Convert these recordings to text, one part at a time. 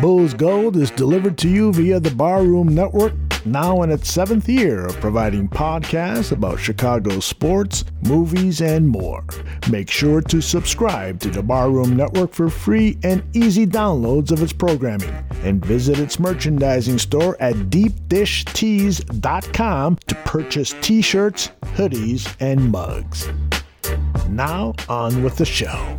Bulls Gold is delivered to you via the Barroom Network, now in its seventh year of providing podcasts about Chicago sports, movies, and more. Make sure to subscribe to the Barroom Network for free and easy downloads of its programming, and visit its merchandising store at deepdishtees.com to purchase t shirts, hoodies, and mugs. Now, on with the show.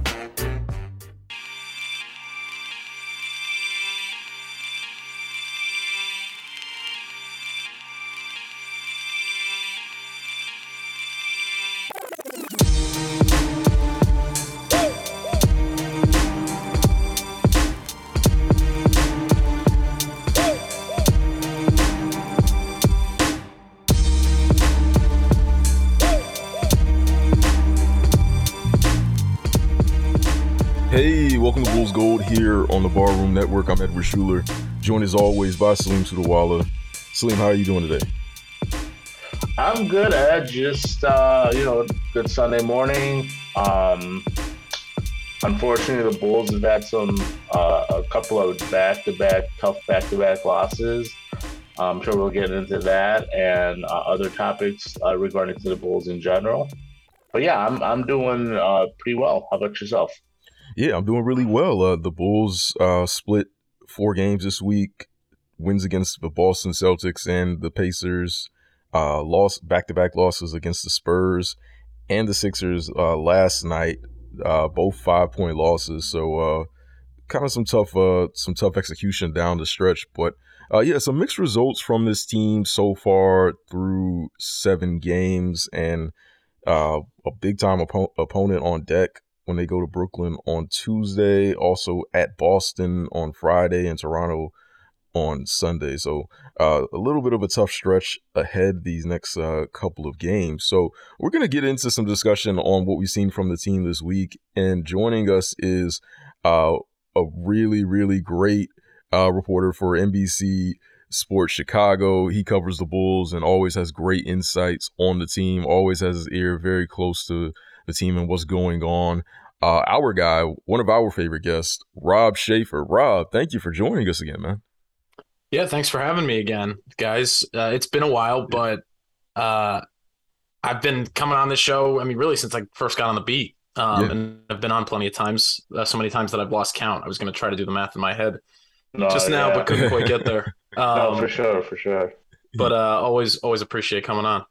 On the Barroom Network. I'm Edward Schuler, joined as always by Salim Sudawala. Salim, how are you doing today? I'm good, Ed. Just uh, you know, good Sunday morning. Um, unfortunately, the Bulls have had some uh, a couple of back-to-back tough back-to-back losses. I'm sure we'll get into that and uh, other topics uh, regarding to the Bulls in general. But yeah, I'm I'm doing uh, pretty well. How about yourself? Yeah, I'm doing really well. Uh, the Bulls uh, split four games this week, wins against the Boston Celtics and the Pacers, uh, lost back-to-back losses against the Spurs and the Sixers uh, last night, uh, both five-point losses. So uh, kind of some tough, uh, some tough execution down the stretch. But uh, yeah, some mixed results from this team so far through seven games, and a big-time oppo- opponent on deck when they go to Brooklyn on Tuesday, also at Boston on Friday and Toronto on Sunday. So uh, a little bit of a tough stretch ahead these next uh, couple of games. So we're going to get into some discussion on what we've seen from the team this week. And joining us is uh, a really, really great uh, reporter for NBC Sports Chicago. He covers the Bulls and always has great insights on the team, always has his ear very close to the team and what's going on. Uh, our guy, one of our favorite guests, Rob Schaefer. Rob, thank you for joining us again, man. Yeah, thanks for having me again, guys. Uh, it's been a while, but uh, I've been coming on this show. I mean, really since I first got on the beat, um, Yeah. and I've been on plenty of times. Uh, so many times that I've lost count. I was going to try to do the math in my head No, just now, yeah. but couldn't quite get there. no, Um, for sure, for sure. but uh, always, always appreciate coming on.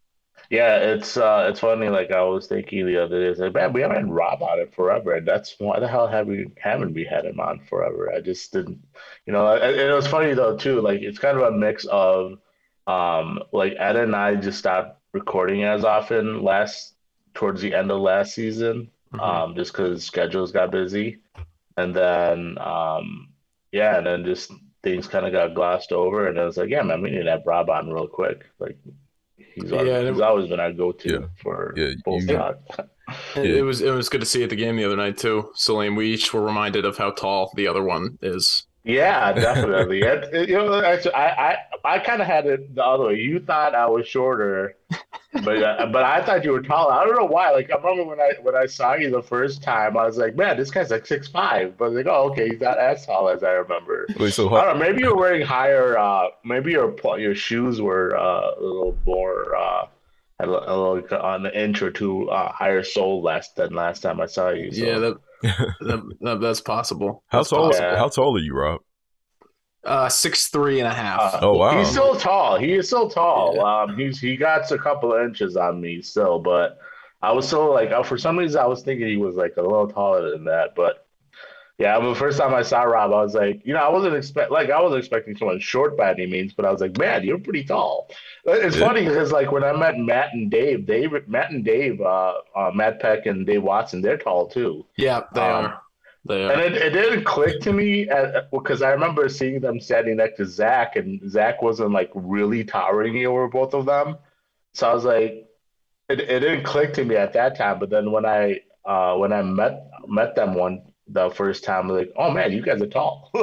Yeah, it's uh, it's funny. Like I was thinking the other day, it's like, man, we haven't had Rob on it forever, and that's why the hell have we haven't we had him on forever? I just didn't, you know. And and it was funny though too. Like it's kind of a mix of, um, like Ed and I just stopped recording as often last towards the end of last season, Mhm. um, just because schedules got busy, and then um, yeah, and then just things kind of got glossed over, and I was like, yeah, man, we need to have Rob on real quick, like. He's, our, Yeah, and it- he's always been our go-to Yeah. for Yeah, Bulls you- talk. It, Yeah. it was, it was good to see you at the game the other night too, Salim. We each were reminded of how tall the other one is. Yeah, definitely. It- you know, actually, I I, I kind of had it the other way. You thought I was shorter, but uh, but I thought you were taller. I don't know why. Like I remember when I when I saw you the first time, I was like, man, this guy's like six five. But I was like, oh, okay, he's not as tall as I remember. Wait, so I don't know. Maybe you were wearing higher. Uh, maybe your your shoes were uh, a little more. Uh, a little on the inch or two uh, higher sole last than last time I saw you. So. Yeah, that, that, that that's possible. how That's tall? possible. Yeah. How tall are you, Rob? Uh, six three and a half. Uh, Oh, wow. He's still tall. He is still tall. Um, he's he got a couple of inches on me still, but I was still like for some reason I was thinking he was like a little taller than that. But yeah, the first time I saw Rob, I was like, you know, I wasn't expect like I wasn't expecting someone short by any means, but I was like, man, you're pretty tall. It's Yeah. funny because like when I met Matt and Dave, Dave, Matt and Dave, uh, uh, Matt Peck and Dave Watson, they're tall too. yeah, they Um, are. They are. And it, it didn't click to me because I remember seeing them standing next to Zach, and Zach wasn't like really towering over both of them. So I was like, it, it didn't click to me at that time. But then when I uh, when I met met them one the first time, like, oh man, you guys are tall.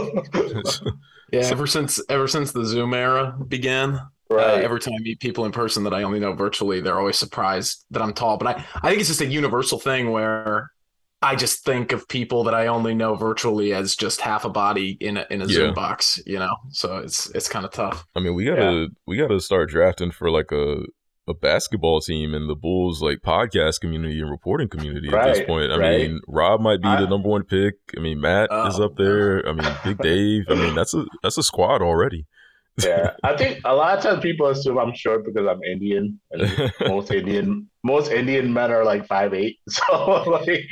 Yeah, ever since ever since the Zoom era began, uh, right. every time I meet people in person that I only know virtually, they're always surprised that I'm tall. But I, I think it's just a universal thing where I just think of people that I only know virtually as just half a body in a in a Yeah. Zoom box, you know. So it's it's kind of tough. I mean, we gotta we gotta start drafting for like a a basketball team in the Bulls like podcast community and reporting community at this point. I right. mean, Rob might be I- the number one pick. I mean, Matt oh, is Oh, up there. I mean, Big Dave. I mean, that's a that's a squad already. Yeah, I think a lot of times people assume I'm short because I'm Indian, and most Indian most Indian men are like five eight. So like,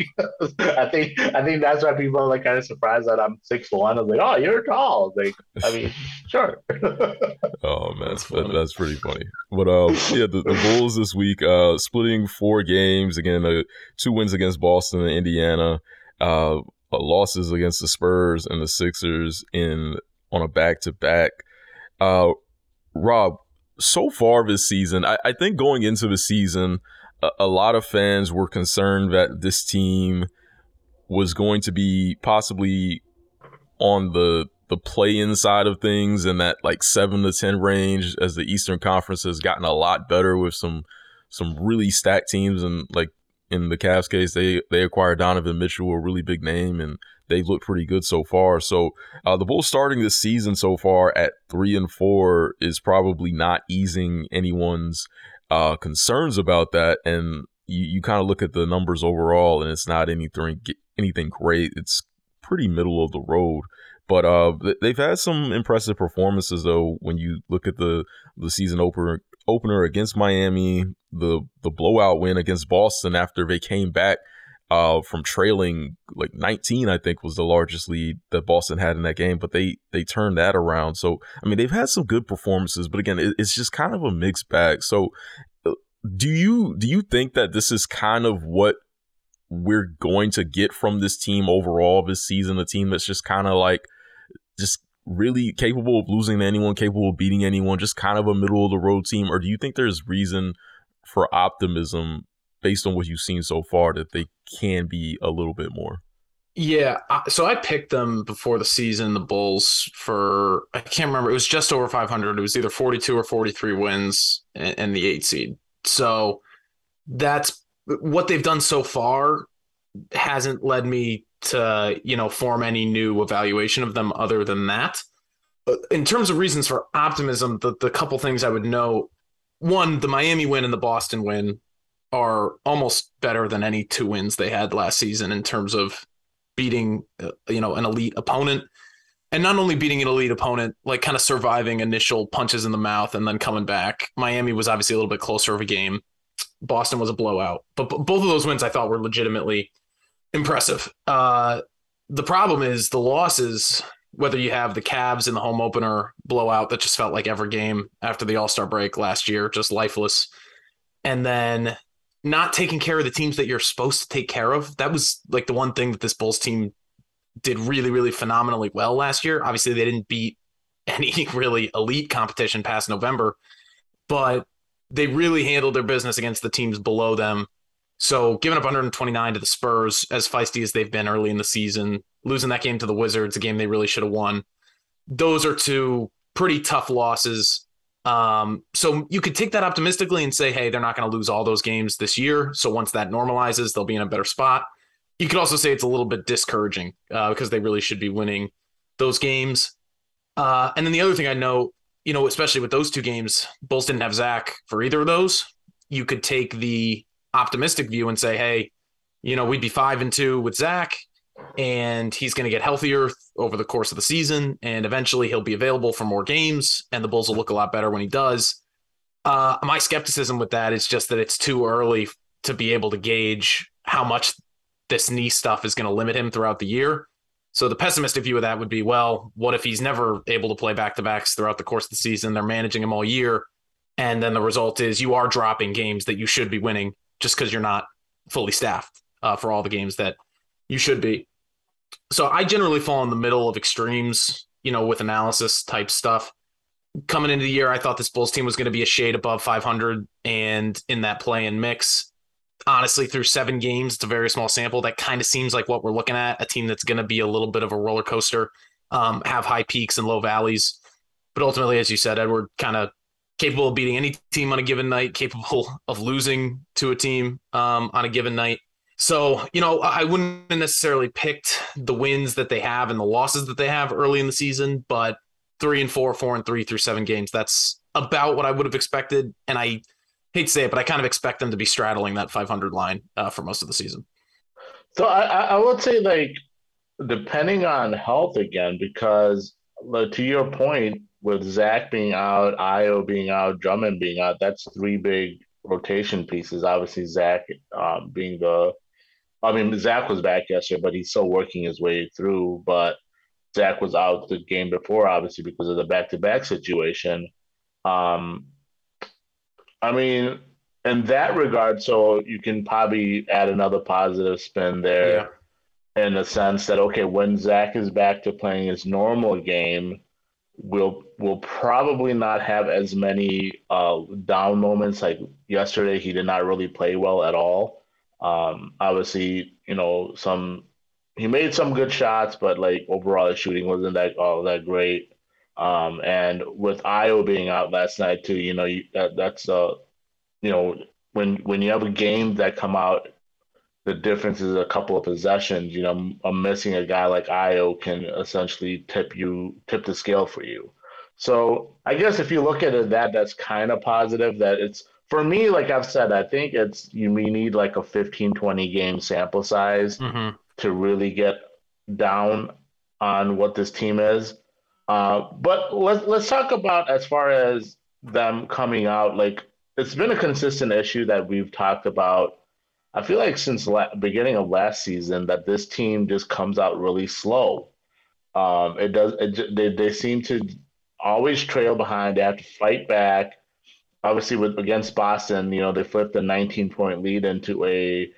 I think I think that's why people are like kind of surprised that I'm six one. I was like, oh, you're tall. Like, I mean, sure. Oh man, That's that's that, that's pretty funny. But uh, yeah, the, the Bulls this week uh splitting four games again, uh, two wins against Boston and Indiana, uh, uh, losses against the Spurs and the Sixers in on a back to back. Uh, Rob, so far this season, I, I think going into the season, a, lot of fans were concerned that this team was going to be possibly on the the play in side of things and that like seven to ten range as the Eastern Conference has gotten a lot better with some some really stacked teams and like in the Cavs case they they acquired Donovan Mitchell a really big name and they look pretty good so far. So uh, the Bulls starting this season so far at three and four is probably not easing anyone's uh, concerns about that. And you, you kind of look at the numbers overall, and it's not anything anything great. It's pretty middle of the road. But uh, they've had some impressive performances though. When you look at the the season opener opener against Miami, the the blowout win against Boston after they came back uh, from trailing like 19, I think was the largest lead that Boston had in that game, but they they turned that around. So I mean, they've had some good performances, but again, it, it's just kind of a mixed bag. So uh, do you do you think that this is kind of what we're going to get from this team overall this season? A team that's just kind of like just really capable of losing to anyone, capable of beating anyone, just kind of a middle of the road team, or do you think there's reason for optimism based on what you've seen so far that they can be a little bit more? Yeah, so I picked them before the season, the Bulls for I can't remember. It was just over 500. It was either 42 or 43 wins and, the eight seed. So that's what they've done so far. Hasn't led me to you know form any new evaluation of them other than that. In terms of reasons for optimism, the the couple things I would note: one, the Miami win and the Boston win are almost better than any two wins they had last season in terms of beating uh, you know an elite opponent. And not only beating an elite opponent like kind of surviving initial punches in the mouth and then coming back. Miami was obviously a little bit closer of a game. Boston was a blowout. But both of those wins i thought were legitimately impressive. Uh, the problem is the losses whether you have the Cavs in the home opener blowout that just felt like every game after the all-star break last year just lifeless. And then not taking care of the teams that you're supposed to take care of. That was like the one thing that this Bulls team did really, really phenomenally well last year. Obviously, they didn't beat any really elite competition past November, but they really handled their business against the teams below them. So, giving up 129 to the Spurs, as feisty as they've been early in the season, losing that game to the Wizards, a game they really should have won. Those are two pretty tough losses um, so you could take that optimistically and say, hey, they're not going to lose all those games this year. So once that normalizes, they'll be in a better spot. You could also say it's a little bit discouraging uh, because they really should be winning those games. Uh, and then the other thing I know, you know, especially with those two games, Bulls didn't have Zach for either of those. You could take the optimistic view and say, hey, you know, we'd be five and two with Zach, and he's going to get healthier over the course of the season, and eventually he'll be available for more games, and the Bulls will look a lot better when he does. Uh, my skepticism with that is just that it's too early to be able to gauge how much this knee stuff is going to limit him throughout the year. So the pessimistic view of that would be, well, what if he's never able to play back to backs throughout the course of the season? They're managing him all year, and then the result is you are dropping games that you should be winning just because you're not fully staffed uh, for all the games that you should be. So I generally fall in the middle of extremes, you know, with analysis type stuff. Coming into the year, I thought this Bulls team was going to be a shade above 500 and in that play and mix. Honestly, through seven games, it's a very small sample. That kind of seems like what we're looking at a team that's going to be a little bit of a roller coaster, um, have high peaks and low valleys. But ultimately, as you said, Edward, kind of capable of beating any team on a given night, capable of losing to a team um, on a given night. So, you know, I wouldn't necessarily picked the wins that they have and the losses that they have early in the season, but three and four, four and three through seven games, that's about what I would have expected. And I hate to say it, but I kind of expect them to be straddling that 500 line uh, for most of the season. So I, I would say, like, depending on health again, because to your point, with Zach being out, Ayo being out, Drummond being out, that's three big rotation pieces. Obviously, Zach um, being the I mean, Zach was back yesterday, but he's still working his way through. But Zach was out the game before, obviously, because of the back to back situation. Um, I mean, in that regard, so you can probably add another positive spin there yeah. in the sense that, okay, when Zach is back to playing his normal game, we'll we'll probably not have as many uh, down moments like yesterday. He did not really play well at all. Um, obviously, you know, some he made some good shots, but like overall his shooting wasn't that all that great. Um, and with Ayo being out last night too, you know, you, that that's uh, you know, when when you have a game that come out, the difference is a couple of possessions. You know, I'm missing a guy like Ayo can essentially tip you tip the scale for you. So I guess if you look at it that that's kind of positive that it's for me, like I've said, I think it's you may need like a 15, 20 game sample size mm-hmm. to really get down on what this team is. Uh, but let's let's talk about as far as them coming out. Like it's been a consistent issue that we've talked about. I feel like since la- beginning of last season that this team just comes out really slow. Um, it does. It, they they seem to always trail behind. They have to fight back obviously with against Boston, you know, they flipped a 19 point lead into a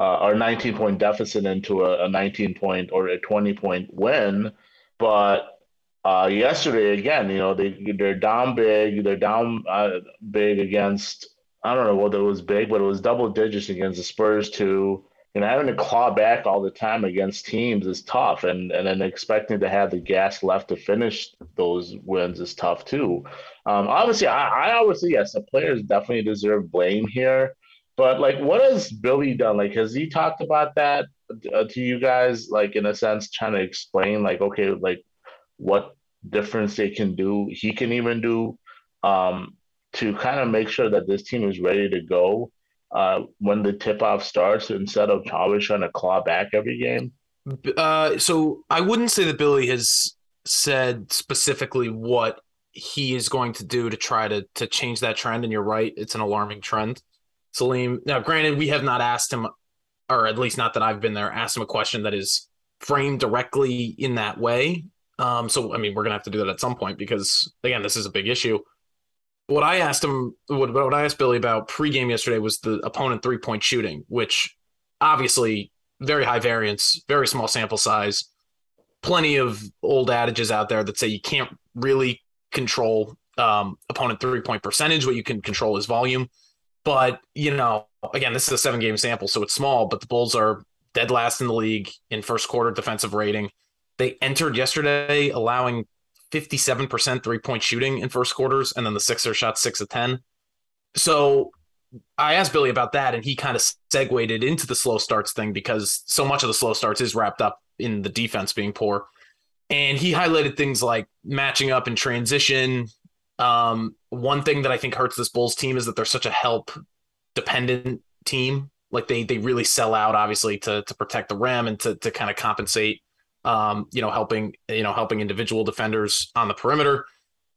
uh, or 19 point deficit into a, a 19 point or a 20 point win. But uh, yesterday, again, you know, they they're down big. They're down uh, big against I don't know whether it was big, but it was double digits against the Spurs too. Know, having to claw back all the time against teams is tough, and and then expecting to have the gas left to finish those wins is tough too. Um, obviously, I, I obviously yes, the players definitely deserve blame here. But like, what has Billy done? Like, has he talked about that uh, to you guys? Like, in a sense, trying to explain, like, okay, like what difference they can do, he can even do, um, to kind of make sure that this team is ready to go uh, when the tip off starts instead of always trying to claw back every game. Uh, so I wouldn't say that Billy has said specifically what he is going to do to try to to change that trend. And you're right, it's an alarming trend. Salim. Now, granted, we have not asked him, or at least not that I've been there, asked him a question that is framed directly in that way. Um, so I mean, we're gonna have to do that at some point because again, this is a big issue. What I asked him, what, what I asked Billy about pregame yesterday was the opponent three point shooting, which obviously very high variance, very small sample size. Plenty of old adages out there that say you can't really control um, opponent three point percentage. What you can control is volume. But, you know, again, this is a seven game sample, so it's small, but the Bulls are dead last in the league in first quarter defensive rating. They entered yesterday allowing 57% three point shooting in first quarters, and then the Sixers shot six of 10. So I asked Billy about that, and he kind of segued into the slow starts thing because so much of the slow starts is wrapped up in the defense being poor. And he highlighted things like matching up in transition. Um, one thing that I think hurts this Bulls team is that they're such a help dependent team. Like they they really sell out, obviously, to to protect the rim and to to kind of compensate. Um, you know, helping you know helping individual defenders on the perimeter.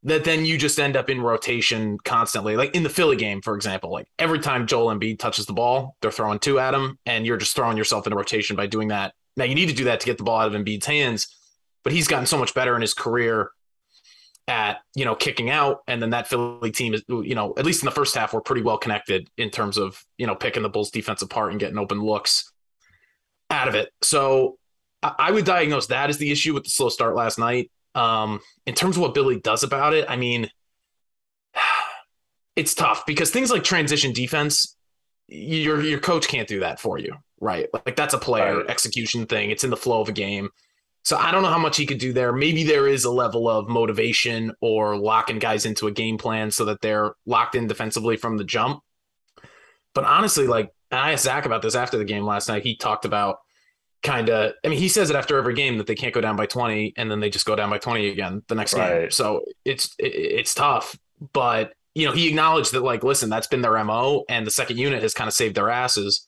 That then you just end up in rotation constantly. Like in the Philly game, for example, like every time Joel Embiid touches the ball, they're throwing two at him, and you're just throwing yourself into rotation by doing that. Now you need to do that to get the ball out of Embiid's hands but he's gotten so much better in his career at you know kicking out and then that Philly team is you know at least in the first half we're pretty well connected in terms of you know picking the Bulls defense apart and getting open looks out of it. So I would diagnose that as the issue with the slow start last night. Um, in terms of what Billy does about it, I mean, it's tough because things like transition defense, your your coach can't do that for you, right? Like that's a player right. execution thing. It's in the flow of a game. So I don't know how much he could do there. Maybe there is a level of motivation or locking guys into a game plan so that they're locked in defensively from the jump. But honestly, like and I asked Zach about this after the game last night. He talked about kind of, I mean, he says it after every game that they can't go down by 20 and then they just go down by 20 again the next right. game. So it's, it, it's tough, but you know, he acknowledged that like, listen, that's been their MO and the second unit has kind of saved their asses,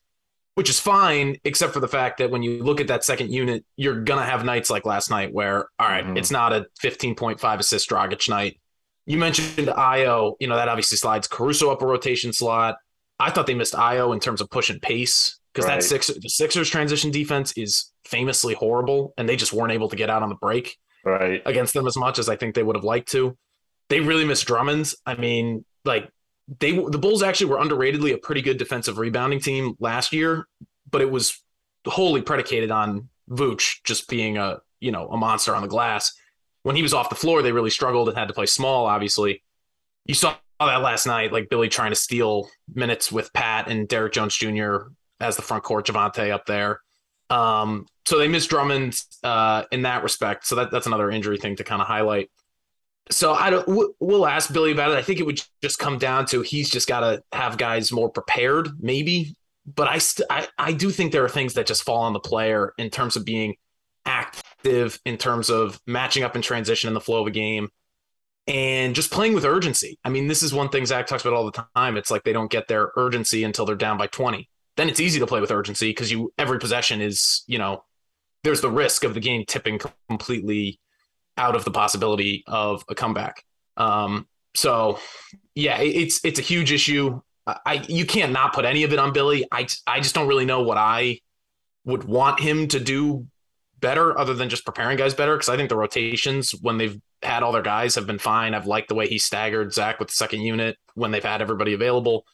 which is fine, except for the fact that when you look at that second unit, you're going to have nights like last night where, all right, mm-hmm. it's not a 15.5 assist Dragic night. You mentioned Ayo, you know, that obviously slides Caruso up a rotation slot. I thought they missed Ayo in terms of push and pace because right. that six the Sixers transition defense is famously horrible, and they just weren't able to get out on the break right against them as much as I think they would have liked to. They really missed Drummond. I mean, like they the Bulls actually were underratedly a pretty good defensive rebounding team last year, but it was wholly predicated on Vooch just being a you know a monster on the glass. When he was off the floor, they really struggled and had to play small. Obviously, you saw that last night, like Billy trying to steal minutes with Pat and Derrick Jones Jr as the front court, Javonte up there. Um, so they missed Drummond uh, in that respect. So that, that's another injury thing to kind of highlight. So I don't. We'll ask Billy about it. I think it would just come down to he's just got to have guys more prepared, maybe. But I, st- I I do think there are things that just fall on the player in terms of being active, in terms of matching up in transition in the flow of a game, and just playing with urgency. I mean, this is one thing Zach talks about all the time. It's like they don't get their urgency until they're down by twenty then it's easy to play with urgency because you every possession is you know there's the risk of the game tipping completely out of the possibility of a comeback. Um, so yeah, it's it's a huge issue. I you can't not put any of it on Billy. I I just don't really know what I would want him to do better other than just preparing guys better because I think the rotations when they've had all their guys have been fine. I've liked the way he staggered Zach with the second unit when they've had everybody available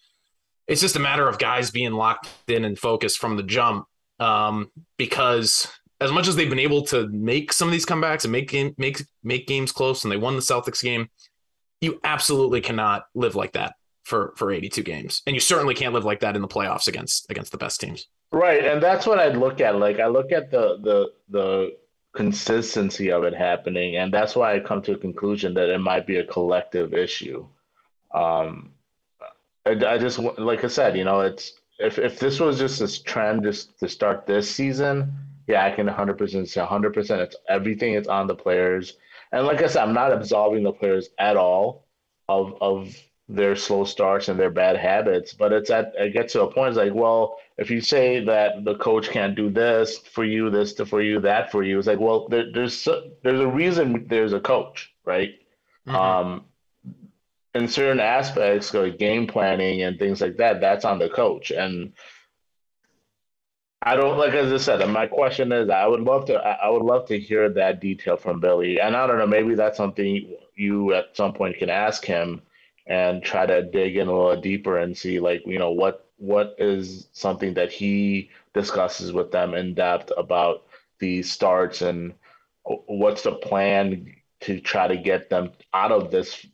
it's just a matter of guys being locked in and focused from the jump. Um, because as much as they've been able to make some of these comebacks and make game, make make games close, and they won the Celtics game, you absolutely cannot live like that for for 82 games, and you certainly can't live like that in the playoffs against against the best teams. Right, and that's what I'd look at. Like I look at the the the consistency of it happening, and that's why I come to a conclusion that it might be a collective issue. Um, I, I just like I said, you know, it's if if this was just this trend just to start this season, yeah, I can 100% say 100%. It's everything. It's on the players, and like I said, I'm not absolving the players at all of of their slow starts and their bad habits. But it's at it gets to a point. It's like, well, if you say that the coach can't do this for you, this to, for you, that for you, it's like, well, there, there's there's a reason there's a coach, right? Mm-hmm. Um, in certain aspects, like game planning and things like that, that's on the coach. And I don't like as I said. My question is, I would love to. I would love to hear that detail from Billy. And I don't know, maybe that's something you at some point can ask him and try to dig in a little deeper and see, like, you know, what what is something that he discusses with them in depth about these starts and what's the plan to try to get them out of this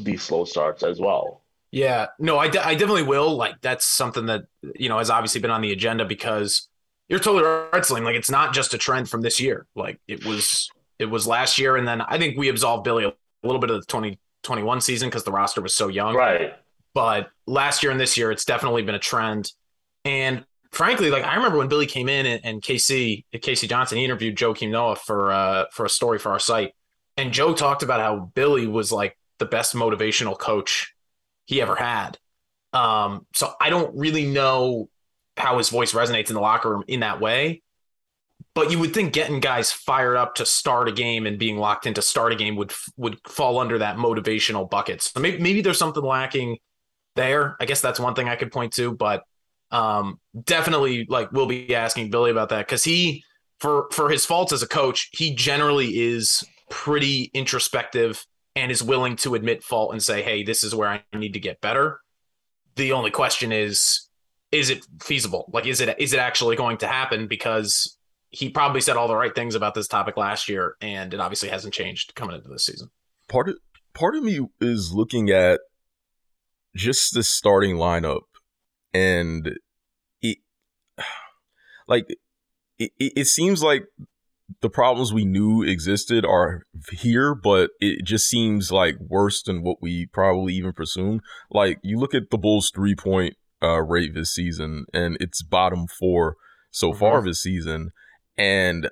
these slow starts as well. Yeah, no, I, de- I definitely will. Like that's something that you know has obviously been on the agenda because you're totally right, Salim. Like it's not just a trend from this year. Like it was it was last year, and then I think we absolved Billy a little bit of the 2021 season because the roster was so young. Right. But last year and this year, it's definitely been a trend. And frankly, like I remember when Billy came in and, and K.C. K.C. Johnson, he interviewed Joakim Noah for uh, for a story for our site, and Joe talked about how Billy was like the best motivational coach he ever had. Um, so I don't really know how his voice resonates in the locker room in that way. But you would think getting guys fired up to start a game and being locked into start a game would would fall under that motivational bucket. So maybe maybe there's something lacking there. I guess that's one thing I could point to, but um, definitely like we'll be asking Billy about that because he for for his faults as a coach, he generally is pretty introspective and is willing to admit fault and say, hey, this is where I need to get better. The only question is, is it feasible? Like, is it is it actually going to happen? Because he probably said all the right things about this topic last year, and it obviously hasn't changed coming into this season. Part of part of me is looking at just the starting lineup, and it like it, it seems like the problems we knew existed are here, but it just seems like worse than what we probably even presumed. Like you look at the Bulls three point uh, rate this season, and it's bottom four so mm-hmm. far this season. And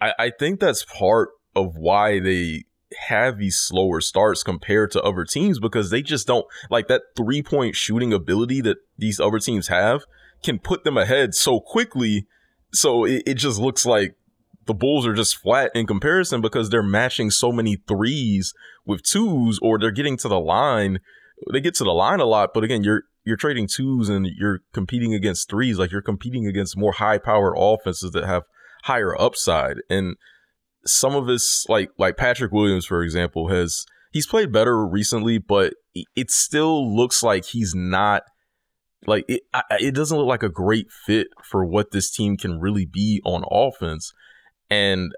I, I think that's part of why they have these slower starts compared to other teams because they just don't like that three point shooting ability that these other teams have can put them ahead so quickly. So it, it just looks like the Bulls are just flat in comparison because they're matching so many threes with twos or they're getting to the line. They get to the line a lot, but again, you're you're trading twos and you're competing against threes. Like you're competing against more high powered offenses that have higher upside. And some of this, like like Patrick Williams, for example, has he's played better recently, but it still looks like he's not like it. It doesn't look like a great fit for what this team can really be on offense. And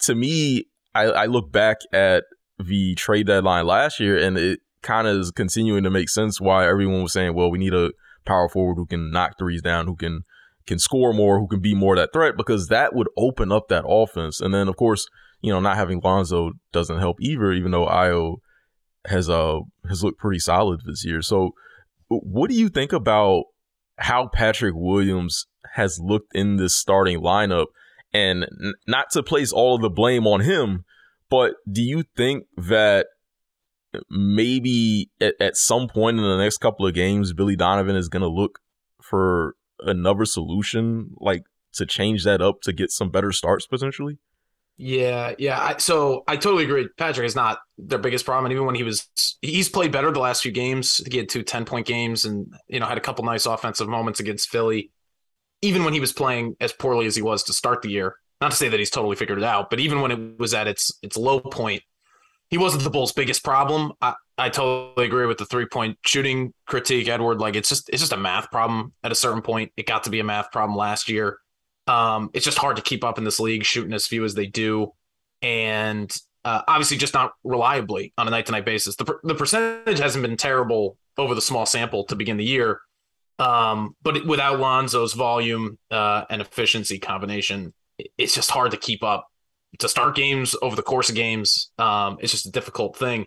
to me, I, I look back at the trade deadline last year, and it kind of is continuing to make sense why everyone was saying, well, we need a power forward who can knock threes down, who can can score more, who can be more that threat, because that would open up that offense. And then, of course, you know, not having Lonzo doesn't help either, even though Ayo has uh has looked pretty solid this year. So, what do you think about how Patrick Williams has looked in this starting lineup? And n- not to place all of the blame on him, but do you think that maybe at, at some point in the next couple of games, Billy Donovan is going to look for another solution, like to change that up to get some better starts potentially? Yeah, yeah. I, so I totally agree. Patrick is not their biggest problem. And even when he was, he's played better the last few games. He had two 10 point games and, you know, had a couple nice offensive moments against Philly. Even when he was playing as poorly as he was to start the year, not to say that he's totally figured it out, but even when it was at its its low point, he wasn't the Bulls' biggest problem. I, I totally agree with the three point shooting critique, Edward. Like it's just it's just a math problem at a certain point. It got to be a math problem last year. Um, it's just hard to keep up in this league shooting as few as they do, and uh, obviously just not reliably on a night to night basis. The the percentage hasn't been terrible over the small sample to begin the year, um, but without Lonzo's volume uh, and efficiency combination, it's just hard to keep up to start games over the course of games. Um, it's just a difficult thing.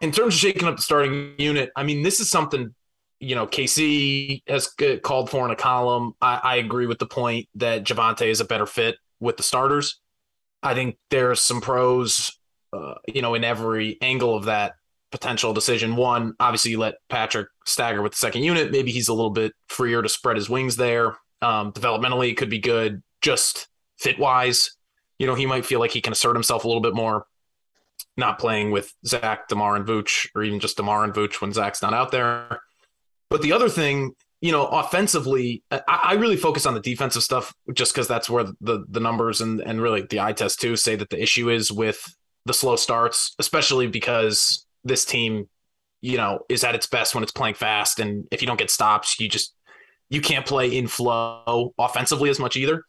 In terms of shaking up the starting unit, I mean, this is something you know KC has called for in a column. I, I agree with the point that Javonte is a better fit with the starters. I think there's some pros, uh, you know, in every angle of that potential decision. One, obviously, you let Patrick stagger with the second unit. Maybe he's a little bit freer to spread his wings there. Um, developmentally, it could be good. Just fit wise, you know, he might feel like he can assert himself a little bit more, not playing with Zach, DeMar, and Vooch, or even just DeMar and Vooch when Zach's not out there. But the other thing, you know, offensively, I, I really focus on the defensive stuff just because that's where the the numbers and and really the eye test too say that the issue is with the slow starts, especially because this team, you know, is at its best when it's playing fast, and if you don't get stops, you just you can't play in flow offensively as much either.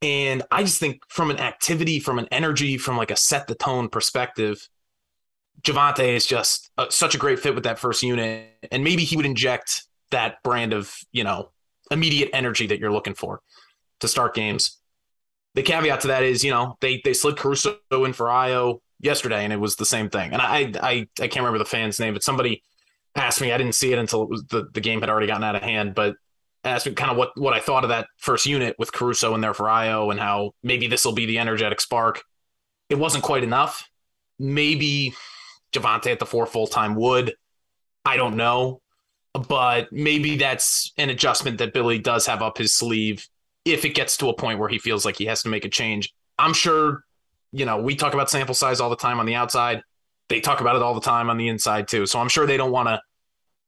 And I just think from an activity, from an energy, from like a set the tone perspective, Javonte is just a, such a great fit with that first unit. And maybe he would inject that brand of, you know, immediate energy that you're looking for to start games. The caveat to that is, you know, they they slid Caruso in for Ayo yesterday, and it was the same thing. And I I I can't remember the fan's name, but somebody asked me. I didn't see it until it was the, the game had already gotten out of hand. But asked me kind of what what I thought of that first unit with Caruso in there for Ayo and how maybe this will be the energetic spark. It wasn't quite enough. Maybe Javonte at the four full time would. I don't know. But maybe that's an adjustment that Billy does have up his sleeve if it gets to a point where he feels like he has to make a change. I'm sure, you know, we talk about sample size all the time on the outside. They talk about it all the time on the inside too. So I'm sure they don't want to,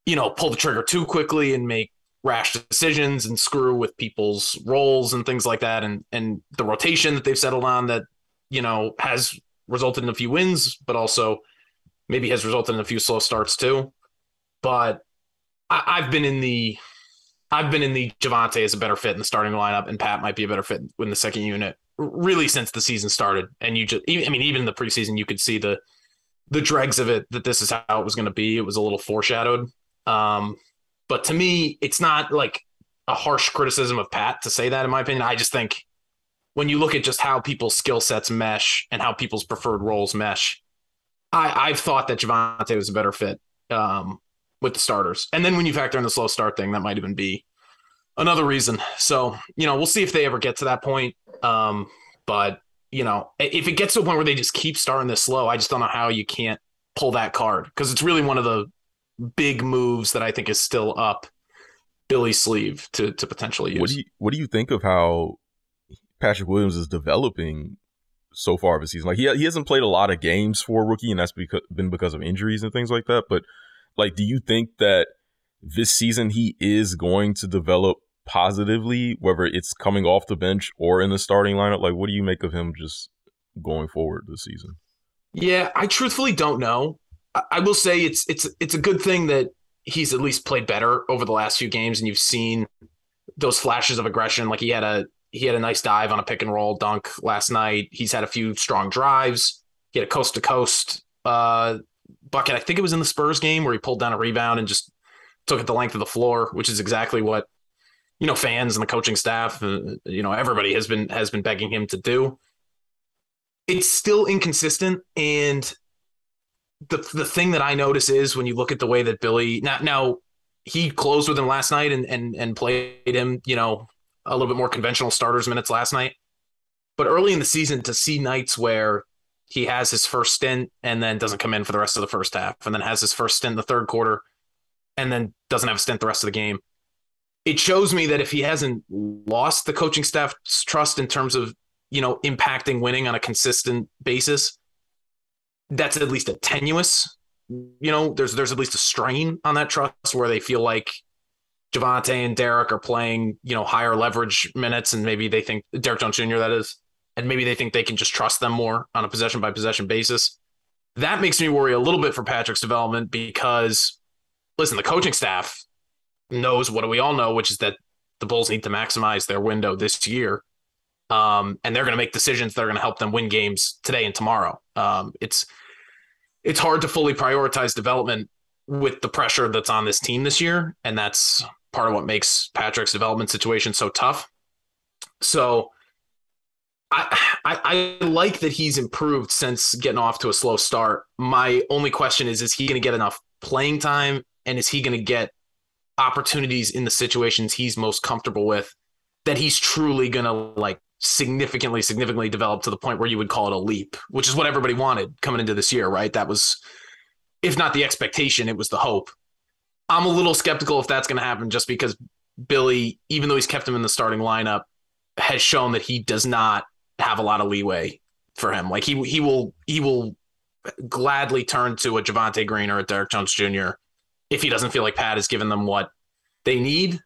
you know, pull the trigger too quickly and make rash decisions and screw with people's roles and things like that and and the rotation that they've settled on that you know has resulted in a few wins but also maybe has resulted in a few slow starts too but I, have been in the I've been in the Javonte is a better fit in the starting lineup and Pat might be a better fit in the second unit really since the season started and you just I mean even in the preseason you could see the the dregs of it that this is how it was going to be it was a little foreshadowed um but to me, it's not like a harsh criticism of Pat to say that, in my opinion. I just think when you look at just how people's skill sets mesh and how people's preferred roles mesh, I, I've thought that Javonte was a better fit um, with the starters. And then when you factor in the slow start thing, that might even be another reason. So, you know, we'll see if they ever get to that point. Um, but, you know, if it gets to a point where they just keep starting this slow, I just don't know how you can't pull that card because it's really one of the big moves that I think is still up Billy's sleeve to to potentially use. What do you what do you think of how Patrick Williams is developing so far of the season? Like he he hasn't played a lot of games for rookie, and that's because, been because of injuries and things like that. But like, do you think that this season he is going to develop positively, whether it's coming off the bench or in the starting lineup? Like, what do you make of him just going forward this season? Yeah, I truthfully don't know. I, will say it's it's it's a good thing that he's at least played better over the last few games, and you've seen those flashes of aggression. Like he had a he had a nice dive on a pick and roll dunk last night. He's had a few strong drives. He had a coast to coast uh, bucket. I think it was in the Spurs game where he pulled down a rebound and just took it the length of the floor, which is exactly what you know fans and the coaching staff, uh, you know everybody has been has been begging him to do. It's still inconsistent, and the the thing that I notice is when you look at the way that Billy now now he closed with him last night and and and played him, you know, a little bit more conventional starters minutes last night. But early in the season, to see nights where he has his first stint and then doesn't come in for the rest of the first half, and then has his first stint in the third quarter, and then doesn't have a stint the rest of the game. It shows me that if he hasn't lost the coaching staff's trust in terms of you know impacting winning on a consistent basis, that's at least a tenuous. You know, there's there's at least a strain on that trust where they feel like Javonte and Derrick are playing, you know, higher leverage minutes, and maybe they think Derrick Jones Jr. that is, and maybe they think they can just trust them more on a possession by possession basis. That makes me worry a little bit for Patrick's development because, listen, the coaching staff knows what we all know, which is that the Bulls need to maximize their window this year, um, and they're going to make decisions that are going to help them win games today and tomorrow. Um, it's it's hard to fully prioritize development with the pressure that's on this team this year, and that's part of what makes Patrick's development situation so tough. So I, I, I like that he's improved since getting off to a slow start. My only question is: Is he going to get enough playing time, and is he going to get opportunities in the situations he's most comfortable with that he's truly going to like significantly, significantly develop to the point where you would call it a leap, which is what everybody wanted coming into this year, right? That was, if not the expectation, it was the hope. I'm a little skeptical if that's going to happen just because Billy, even though he's kept him in the starting lineup, has shown that he does not have a lot of leeway for him. Like he he will he will gladly turn to a Javonte Green or a Derrick Jones Jr. if he doesn't feel like Pat has given them what they need.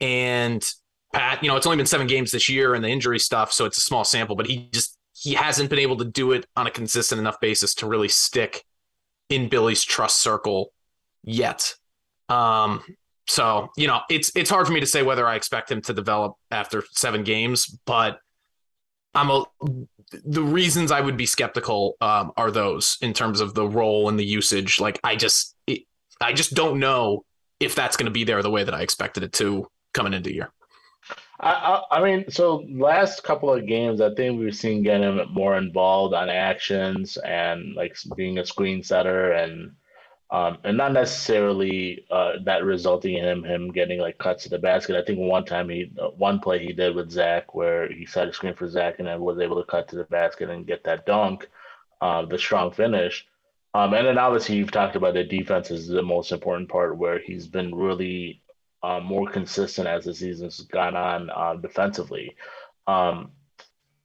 And Pat, you know, it's only been seven games this year and the injury stuff, so it's a small sample, but he just he hasn't been able to do it on a consistent enough basis to really stick in Billy's trust circle yet. Um, so you know, it's it's hard for me to say whether I expect him to develop after seven games, but I'm a the reasons I would be skeptical um, are those in terms of the role and the usage. Like I just I just don't know if that's going to be there the way that I expected it to coming into year. I, I, mean, so last couple of games, I think we've seen get him more involved on actions and like being a screen setter and um, and not necessarily uh, that resulting in him him getting like cuts to the basket. I think one time he uh, one play he did with Zach where he set a screen for Zach and then was able to cut to the basket and get that dunk, uh, the strong finish. Um, and then obviously you've talked about the defense is the most important part where he's been really uh, more consistent as the season's gone on uh, defensively. Um,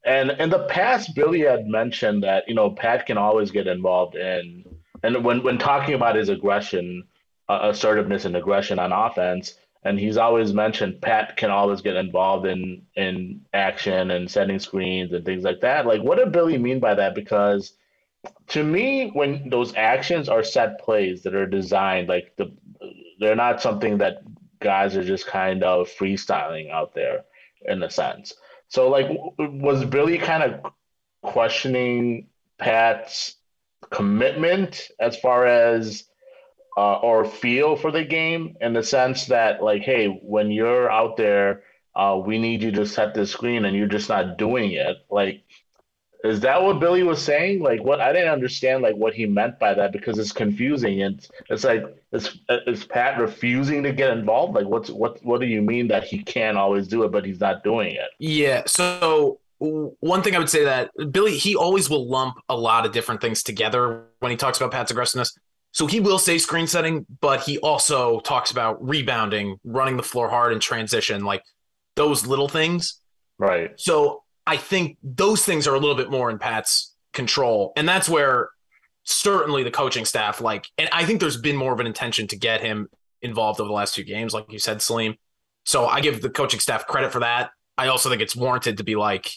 and in the past, Billy had mentioned that you know Pat can always get involved in and when when talking about his aggression, uh, assertiveness and aggression on offense, and he's always mentioned Pat can always get involved in in action and setting screens and things like that. Like, what did Billy mean by that? Because to me, when those actions are set plays that are designed, like the they're not something that guys are just kind of freestyling out there in a sense. So, like, was Billy kind of questioning Pat's commitment as far as uh, or feel for the game in the sense that like hey when you're out there uh, we need you to set the screen and you're just not doing it like Is that what Billy was saying? Like, what I didn't understand, like what he meant by that because it's confusing. And it's like, is is Pat refusing to get involved? Like, what's what what do you mean that he can always do it, but he's not doing it? Yeah. So one thing I would say that Billy he always will lump a lot of different things together when he talks about Pat's aggressiveness. So he will say screen setting, but he also talks about rebounding, running the floor hard, and transition, like those little things. Right. So I think those things are a little bit more in Pat's control. And that's where certainly the coaching staff, like, and I think there's been more of an intention to get him involved over the last two games, like you said, Salim. So I give the coaching staff credit for that. I also think it's warranted to be like,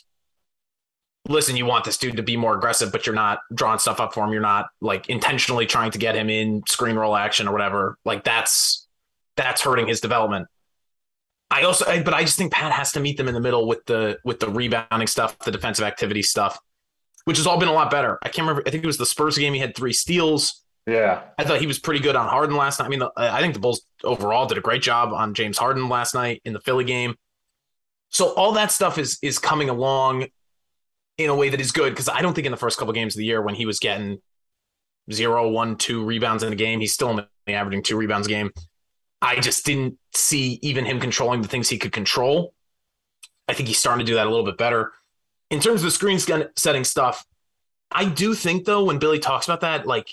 listen, you want this dude to be more aggressive, but you're not drawing stuff up for him. You're not like intentionally trying to get him in screen roll action or whatever. Like that's that's hurting his development. I also, but I just think Pat has to meet them in the middle with the with the rebounding stuff, the defensive activity stuff, which has all been a lot better. I can't remember. I think it was the Spurs game. He had three steals. Yeah, I thought he was pretty good on Harden last night. I mean, the, I think the Bulls overall did a great job on James Harden last night in the Philly game. So all that stuff is is coming along in a way that is good because I don't think in the first couple of games of the year when he was getting zero, one, two rebounds in a game, he's still only averaging two rebounds a game. I just didn't see even him controlling the things he could control. I think he's starting to do that a little bit better. In terms of the screen setting stuff, I do think though when Billy talks about that, like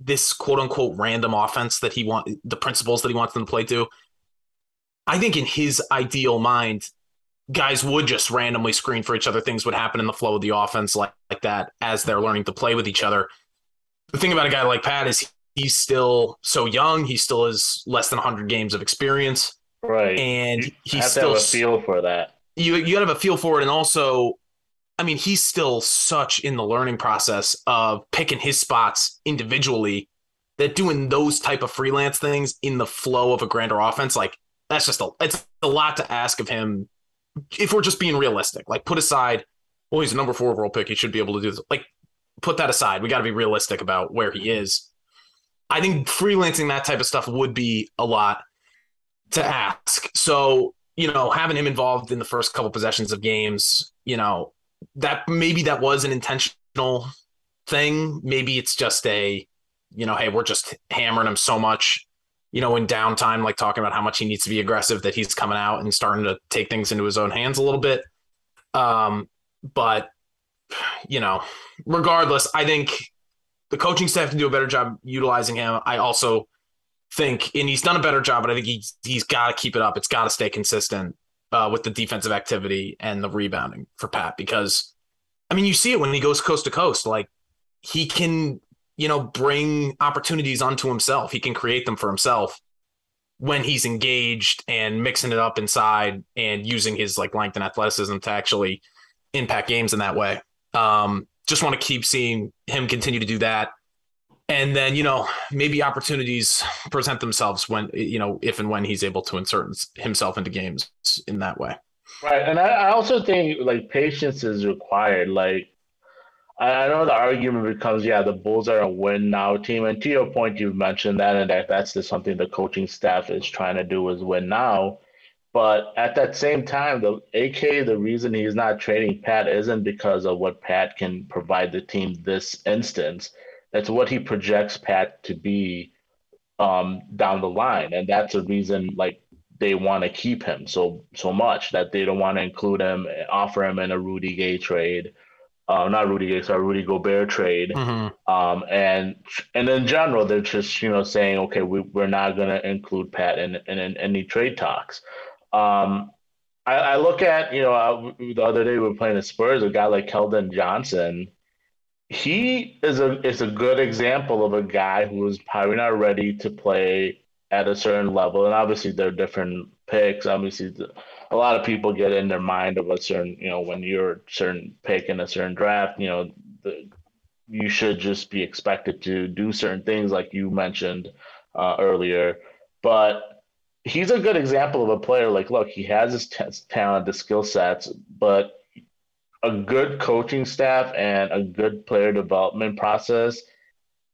this quote unquote random offense that he want the principles that he wants them to play to, I think in his ideal mind, guys would just randomly screen for each other. Things would happen in the flow of the offense like, like that as they're learning to play with each other. The thing about a guy like Pat is he's still so young. He still has less than 100 games of experience. Right. And he's still have a feel for that. You you got to have a feel for it, and also, I mean, he's still such in the learning process of picking his spots individually. That doing those type of freelance things in the flow of a grander offense, like that's just a it's a lot to ask of him. If we're just being realistic, like put aside, well, he's a number four overall pick, he should be able to do this. Like, put that aside. We got to be realistic about where he is I think freelancing that type of stuff would be a lot to ask. So, you know, having him involved in the first couple possessions of games, you know, that maybe that was an intentional thing. Maybe it's just a, you know, hey, we're just hammering him so much, you know, in downtime, like talking about how much he needs to be aggressive that he's coming out and starting to take things into his own hands a little bit. Um, but you know, regardless, I think the coaching staff can do a better job utilizing him. I also think, and he's done a better job, but I think he's he's got to keep it up. It's got to stay consistent uh, with the defensive activity and the rebounding for Pat because, I mean, you see it when he goes coast to coast. Like he can, you know, bring opportunities onto himself. He can create them for himself when he's engaged and mixing it up inside and using his like length and athleticism to actually impact games in that way. Um, just want to keep seeing him continue to do that. And then, you know, maybe opportunities present themselves when, you know, if and when he's able to insert himself into games in that way. Right. And I also think like patience is required. Like, I know the argument becomes, yeah, the Bulls are a win now team. And to your point, you've mentioned that, and that that's just something the coaching staff is trying to do is win now. But at that same time, the AK, the reason he's not trading Pat isn't because of what Pat can provide the team this instance. It's what he projects Pat to be um, down the line, and that's a reason like they want to keep him so so much that they don't want to include him, offer him in a Rudy Gay trade, uh, not Rudy Gay, sorry, Rudy Gobert trade, mm-hmm. um, and and in general, they're just you know saying, okay, we, we're not going to include Pat in, in, in any trade talks. Um, I, I, look at, you know, uh, the other day we were playing the Spurs, a guy like Keldon Johnson. He is a is a good example of a guy who is probably not ready to play at a certain level. And obviously, there are different picks. Obviously, the, a lot of people get in their mind of a certain, you know, when you're a certain pick in a certain draft, you know, the, you should just be expected to do certain things, like you mentioned uh, earlier. But he's a good example of a player. Like, look, he has his t- talent, the skill sets, but a good coaching staff and a good player development process.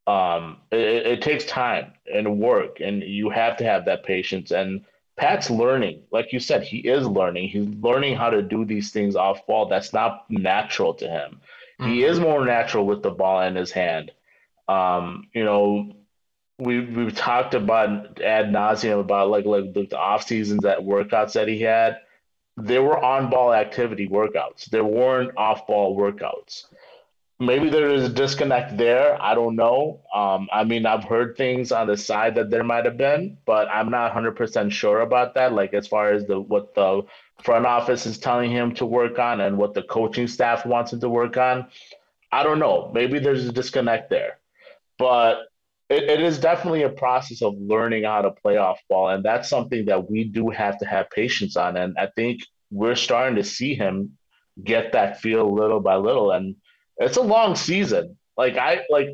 Um, it, it takes time and work, and you have to have that patience. And Pat's learning, like you said, he is learning. He's learning how to do these things off ball. That's not natural to him. Mm-hmm. He is more natural with the ball in his hand. Um, you know, we we've talked about ad nauseum about like like the, off seasons that workouts that he had. There were on ball activity workouts. There weren't off ball workouts. Maybe there is a disconnect there. I don't know. Um, I mean, I've heard things on the side that there might have been, but I'm not 100% sure about that. Like as far as the what the front office is telling him to work on and what the coaching staff wants him to work on. I don't know. Maybe there's a disconnect there, but it, it is definitely a process of learning how to play off ball, and that's something that we do have to have patience on. And I think we're starting to see him get that feel little by little, and it's a long season. Like I like,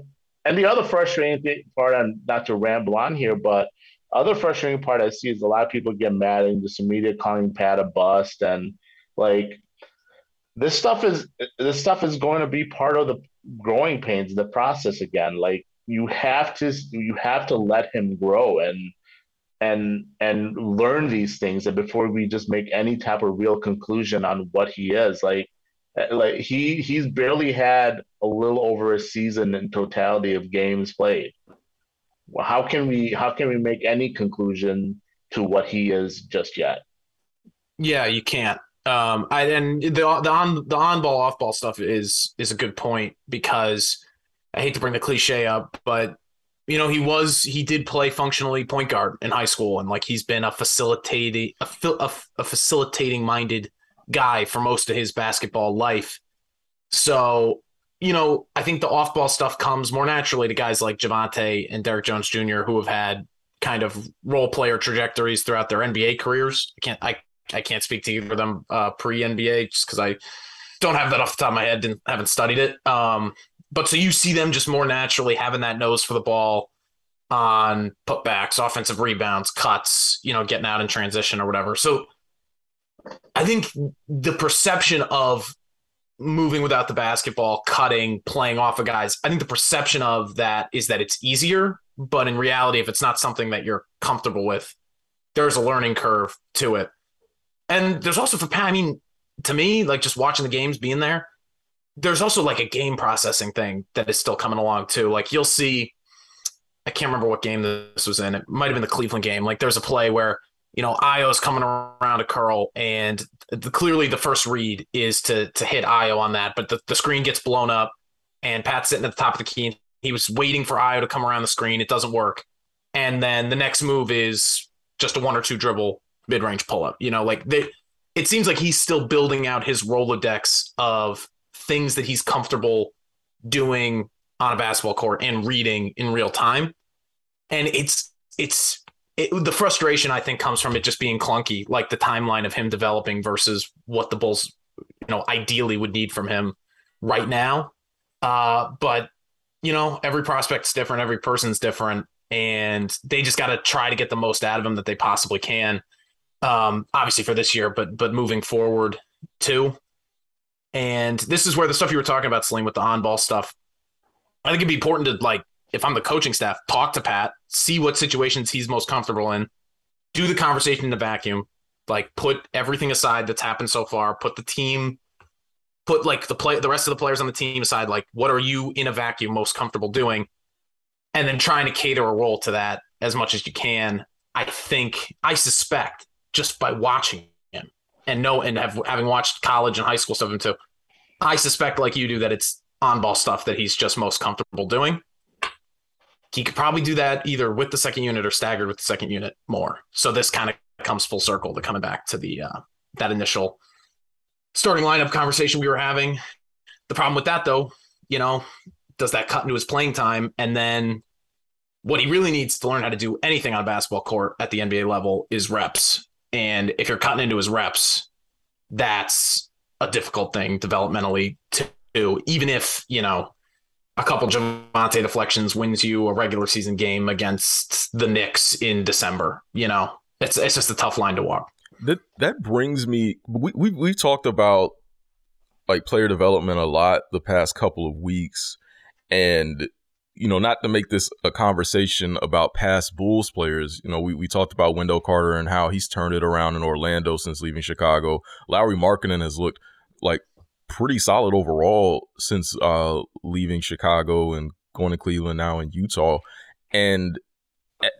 and the other frustrating part, and not to ramble on here, but other frustrating part I see is a lot of people get mad and just immediately calling Pat a bust and like this stuff is this stuff is going to be part of the growing pains, the process again. Like you have to you have to let him grow and and and learn these things and before we just make any type of real conclusion on what he is like like he he's barely had a little over a season in totality of games played how can we how can we make any conclusion to what he is just yet? Yeah, you can't. Um, I and the the on the on ball off ball stuff is is a good point because I hate to bring the cliche up, but you know he was he did play functionally point guard in high school and like he's been a facilitating a, a, a facilitating minded guy for most of his basketball life. So you know, I think the off ball stuff comes more naturally to guys like Javonte and Derrick Jones Jr., who have had kind of role player trajectories throughout their NBA careers. I can't I I can't speak to either of them uh, pre NBA just because I don't have that off the top of my head and haven't studied it. Um, but so you see them just more naturally having that nose for the ball on putbacks, offensive rebounds, cuts, you know, getting out in transition or whatever. So I think the perception of moving without the basketball, cutting, playing off of guys. I think the perception of that is that it's easier, but in reality, if it's not something that you're comfortable with, there's a learning curve to it. And there's also for Pat, I mean, to me, like just watching the games, being there, there's also like a game processing thing that is still coming along too. Like you'll see, I can't remember what game this was in. It might have been the Cleveland game. Like there's a play where you know, Ayo's coming around a curl, and the, clearly the first read is to to hit Ayo on that, but the, the screen gets blown up, and Pat's sitting at the top of the key. He was waiting for Ayo to come around the screen. It doesn't work, and then the next move is just a one or two dribble mid range pull up. You know, like they, it seems like he's still building out his rolodex of things that he's comfortable doing on a basketball court and reading in real time, and it's it's it, the frustration I think comes from it just being clunky, like the timeline of him developing versus what the Bulls, you know, ideally would need from him right now. Uh, but you know, every prospect's different, every person's different, and they just got to try to get the most out of him that they possibly can. Um, obviously for this year, but but moving forward too. And this is where the stuff you were talking about, Salim, with the on-ball stuff. I think it'd be important to like if I'm the coaching staff, talk to Pat, see what situations he's most comfortable in, do the conversation in the vacuum, like put everything aside that's happened so far, put the team, put like the play, the rest of the players on the team aside, like what are you in a vacuum most comfortable doing, and then trying to cater a role to that as much as you can. I think I suspect just by watching him and know and have having watched college and high school stuff him too, I suspect like you do that it's on ball stuff that he's just most comfortable doing he could probably do that either with the second unit or staggered with the second unit more. So this kind of comes full circle to coming back to the uh, that initial starting lineup conversation we were having. The problem with that though, you know, does that cut into his playing time and then what he really needs to learn how to do anything on a basketball court at the NBA level is reps. And if you're cutting into his reps, that's a difficult thing developmentally to do, even if, you know, a couple Javonte deflections wins you a regular season game against the Knicks in December. You know, it's it's just a tough line to walk. That that brings me. We we we talked about like player development a lot the past couple of weeks, and you know, not to make this a conversation about past Bulls players. You know, we we talked about Wendell Carter and how he's turned it around in Orlando since leaving Chicago. Lauri Markkanen has looked like pretty solid overall since uh, leaving Chicago and going to Cleveland now in Utah. And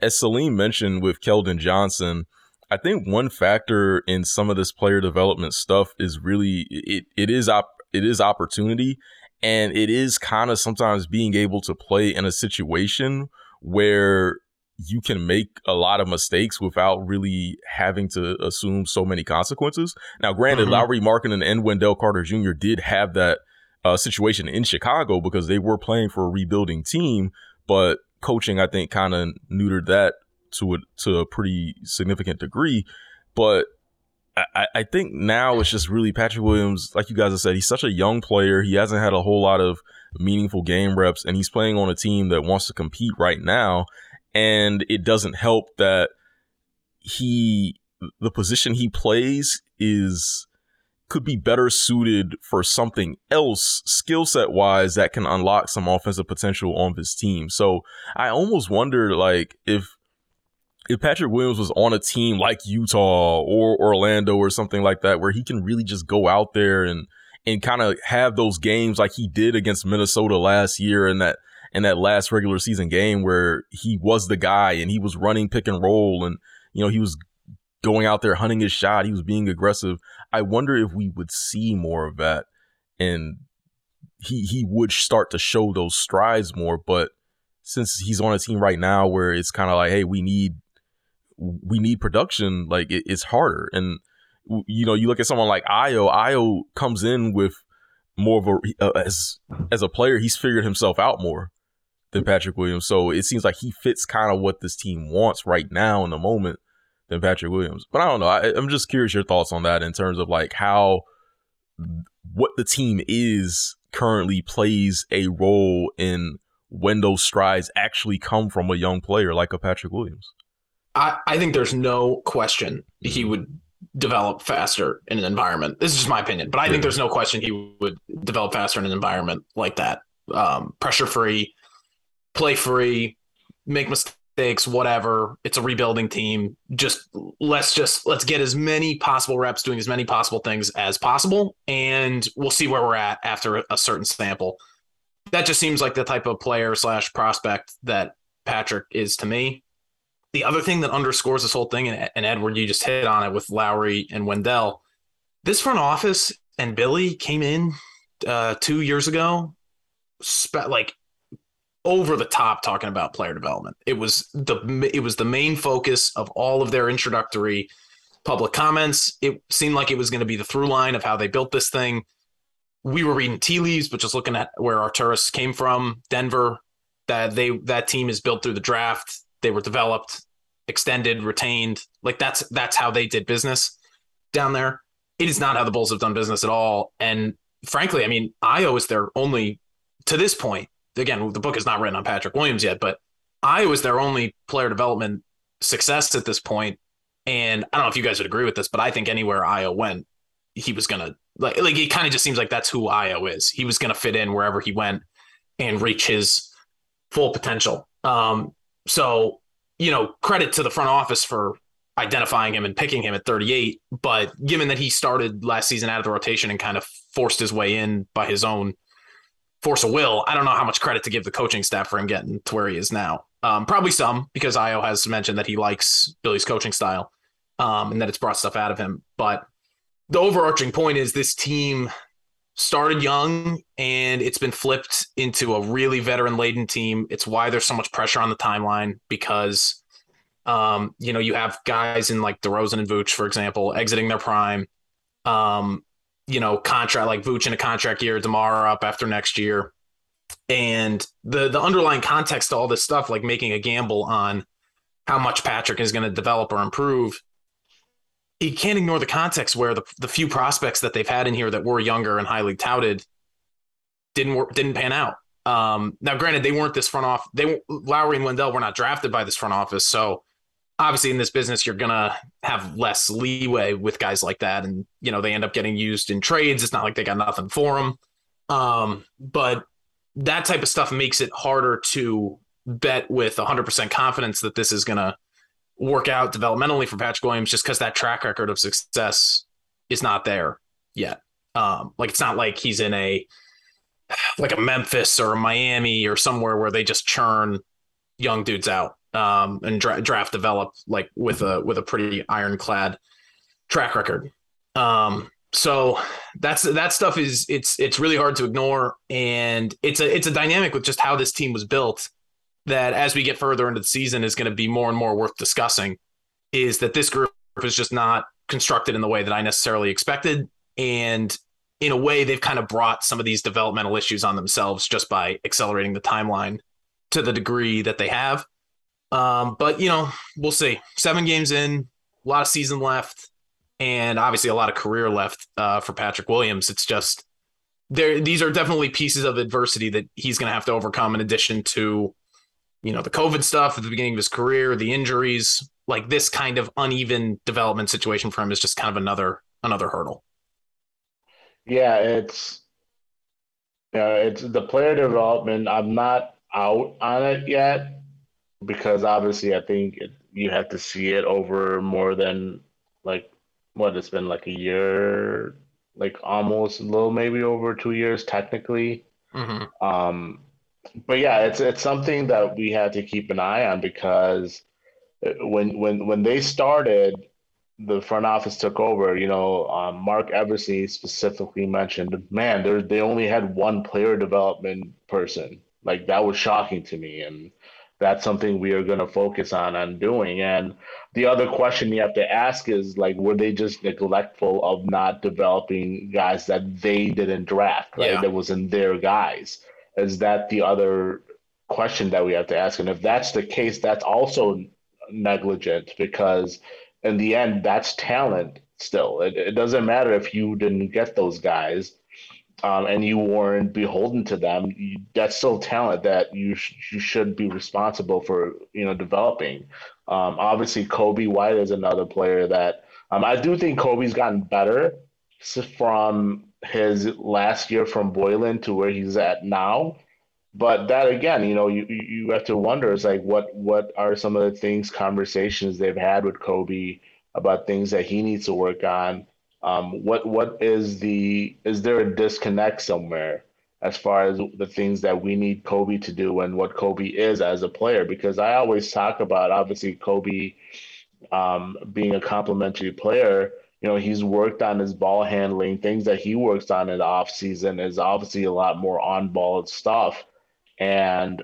as Salim mentioned with Keldon Johnson, I think one factor in some of this player development stuff is really it it is op- it is opportunity and it is kind of sometimes being able to play in a situation where you can make a lot of mistakes without really having to assume so many consequences. Now, granted, mm-hmm. Lauri Markkanen and Wendell Carter Jr. did have that uh, situation in Chicago because they were playing for a rebuilding team, but coaching, I think, kind of neutered that to a, to a pretty significant degree. But I, I think now it's just really Patrick Williams, like you guys have said, he's such a young player. He hasn't had a whole lot of meaningful game reps, and he's playing on a team that wants to compete right now and it doesn't help that he the position he plays is could be better suited for something else skill set wise that can unlock some offensive potential on this team. So I almost wonder like if if Patrick Williams was on a team like Utah or Orlando or something like that where he can really just go out there and and kind of have those games like he did against Minnesota last year and that in that last regular season game where he was the guy and he was running pick and roll and you know he was going out there hunting his shot he was being aggressive. I wonder if we would see more of that and he he would start to show those strides more but since he's on a team right now where it's kind of like hey we need we need production like it, it's harder and you know you look at someone like Ayo. Ayo comes in with more of a uh, as as a player he's figured himself out more than Patrick Williams. So it seems like he fits kind of what this team wants right now in the moment than Patrick Williams. But I don't know. I, I'm just curious your thoughts on that in terms of like how what the team is currently plays a role in when those strides actually come from a young player like a Patrick Williams. I, I think there's no question he would develop faster in an environment. This is just my opinion, but I yeah. think there's no question he would develop faster in an environment like that. Um, pressure free, play free, make mistakes, whatever. It's a rebuilding team. Just let's just let's get as many possible reps doing as many possible things as possible, and we'll see where we're at after a certain sample. That just seems like the type of player slash prospect that Patrick is to me. The other thing that underscores this whole thing, and, and Edward, you just hit on it with Lauri and Wendell. This front office and Billy came in uh, two years ago, spe- like over the top talking about player development. It was the it was the main focus of all of their introductory public comments. It seemed like it was going to be the through line of how they built this thing. We were reading tea leaves, but just looking at where Arturas came from, Denver, that they that team is built through the draft. They were developed, extended, retained. Like that's that's how they did business down there. It is not how the Bulls have done business at all. And frankly, I mean, Ayo is their only to this point again, the book is not written on Patrick Williams yet, but I was their only player development success at this point. And I don't know if you guys would agree with this, but I think anywhere Ayo went, he was gonna like like it kind of just seems like that's who Ayo is. He was gonna fit in wherever he went and reach his full potential. Um, so you know, credit to the front office for identifying him and picking him at 38. But given that he started last season out of the rotation and kind of forced his way in by his own force of will. I don't know how much credit to give the coaching staff for him getting to where he is now. Um, probably some because Ayo has mentioned that he likes Billy's coaching style um, and that it's brought stuff out of him. But the overarching point is this team started young and it's been flipped into a really veteran laden team. It's why there's so much pressure on the timeline because, um, you know, you have guys in like DeRozan and Vooch, for example, exiting their prime. Um, you know, contract like Vooch in a contract year, DeMar up after next year. And the the underlying context to all this stuff, like making a gamble on how much Patrick is going to develop or improve, you can't ignore the context where the, the few prospects that they've had in here that were younger and highly touted didn't work, didn't pan out. Um, now, granted, they weren't this front off. They Lauri and Wendell were not drafted by this front office, so obviously in this business you're gonna have less leeway with guys like that and you know they end up getting used in trades it's not like they got nothing for them um, but that type of stuff makes it harder to bet with 100% confidence that this is gonna work out developmentally for Patrick Williams just because that track record of success is not there yet Um, like it's not like he's in a like a Memphis or a Miami or somewhere where they just churn young dudes out um, and dra- draft develop like with a with a pretty ironclad track record. Um, so that's that stuff is it's it's really hard to ignore, and it's a it's a dynamic with just how this team was built. That as we get further into the season is going to be more and more worth discussing. Is that this group is just not constructed in the way that I necessarily expected, and in a way they've kind of brought some of these developmental issues on themselves just by accelerating the timeline to the degree that they have. Um, but you know, we'll see. Seven games in, a lot of season left, and obviously a lot of career left uh, for Patrick Williams. It's just there. These are definitely pieces of adversity that he's going to have to overcome. In addition to, you know, the COVID stuff at the beginning of his career, the injuries, like this kind of uneven development situation for him is just kind of another another hurdle. Yeah, it's yeah, it's the player development. I'm not out on it yet because obviously I think it, you have to see it over more than like what it's been like a year, like almost a little maybe over two years technically. Mm-hmm. Um, but yeah, it's it's something that we had to keep an eye on because when when when they started, the front office took over. You know, um, Marc Eversley specifically mentioned, man, they they only had one player development person. Like that was shocking to me, and that's something we are going to focus on on doing. And the other question you have to ask is like, were they just neglectful of not developing guys that they didn't draft, right? Yeah. That wasn't their guys. Is that the other question that we have to ask? And if that's the case, that's also negligent because in the end, that's talent still. It, it doesn't matter if you didn't get those guys um, and you weren't beholden to them, you, that's still talent that you sh- you should be responsible for you know developing. Um, obviously, Coby White is another player that um, I do think Coby's gotten better from his last year from Boylen to where he's at now. But that again, you know, you you have to wonder is like what what are some of the things conversations they've had with Coby about things that he needs to work on um, what what is the is there a disconnect somewhere as far as the things that we need Coby to do and what Coby is as a player? Because I always talk about obviously Coby um, being a complementary player. You know, he's worked on his ball handling. Things that he works on in the off season is obviously a lot more on ball stuff. And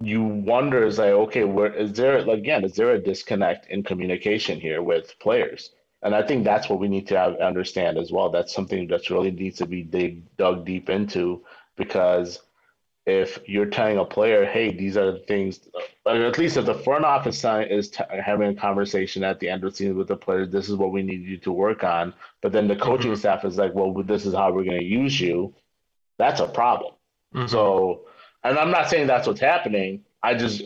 you wonder is like, okay, where is there again, is there a disconnect in communication here with players? And I think that's what we need to have, understand as well. That's something that's really needs to be dig, dug deep into because if you're telling a player, hey, these are the things, or at least if the front office is t- having a conversation at the end of the season with the players, this is what we need you to work on. But then the coaching mm-hmm. staff is like, well, this is how we're going to use you. That's a problem. Mm-hmm. So, and I'm not saying that's what's happening. I just,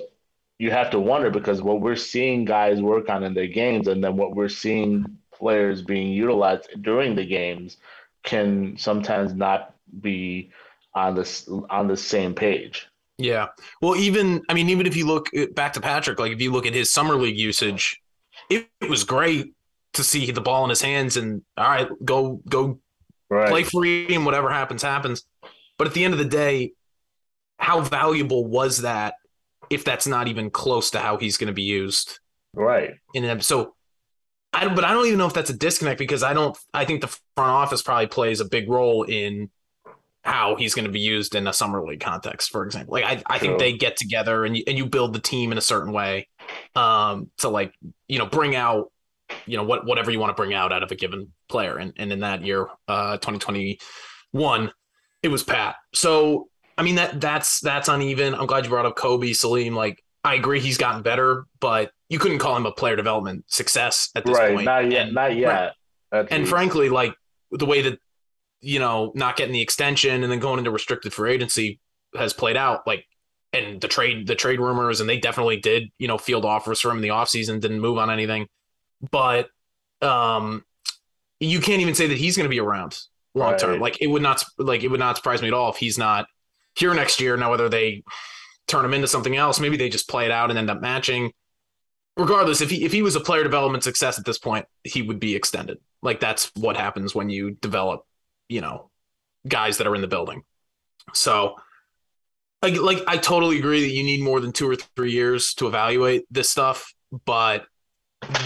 you have to wonder because what we're seeing guys work on in their games and then what we're seeing players being utilized during the games can sometimes not be on this on the same page. Yeah. Well, even I mean, even if you look back to Patrick, like if you look at his summer league usage, it, it was great to see the ball in his hands and all right, go go right. play free and whatever happens happens. But at the end of the day, how valuable was that if that's not even close to how he's going to be used? Right. And so I, but I don't even know if that's a disconnect because I don't. I think the front office probably plays a big role in how he's going to be used in a summer league context, for example. Like I, I think they get together and you, and you build the team in a certain way um, to like you know bring out you know what whatever you want to bring out out of a given player. And and in that year, uh, 2021, it was Pat. So I mean that that's that's uneven. I'm glad you brought up Coby Salim. Like I agree, he's gotten better, but you couldn't call him a player development success at this right, point. Not yet. And, not yet. And least. frankly, like the way that you know not getting the extension and then going into restricted free agency has played out, like and the trade the trade rumors and they definitely did you know field offers for him in the offseason didn't move on anything but um you can't even say that he's going to be around long term right. like it would not like it would not surprise me at all if he's not here next year now whether they turn him into something else maybe they just play it out and end up matching regardless, if he if he was a player development success at this point, he would be extended. Like that's what happens when you develop you know, guys that are in the building. So, like, like I totally agree that you need more than two or three years to evaluate this stuff. But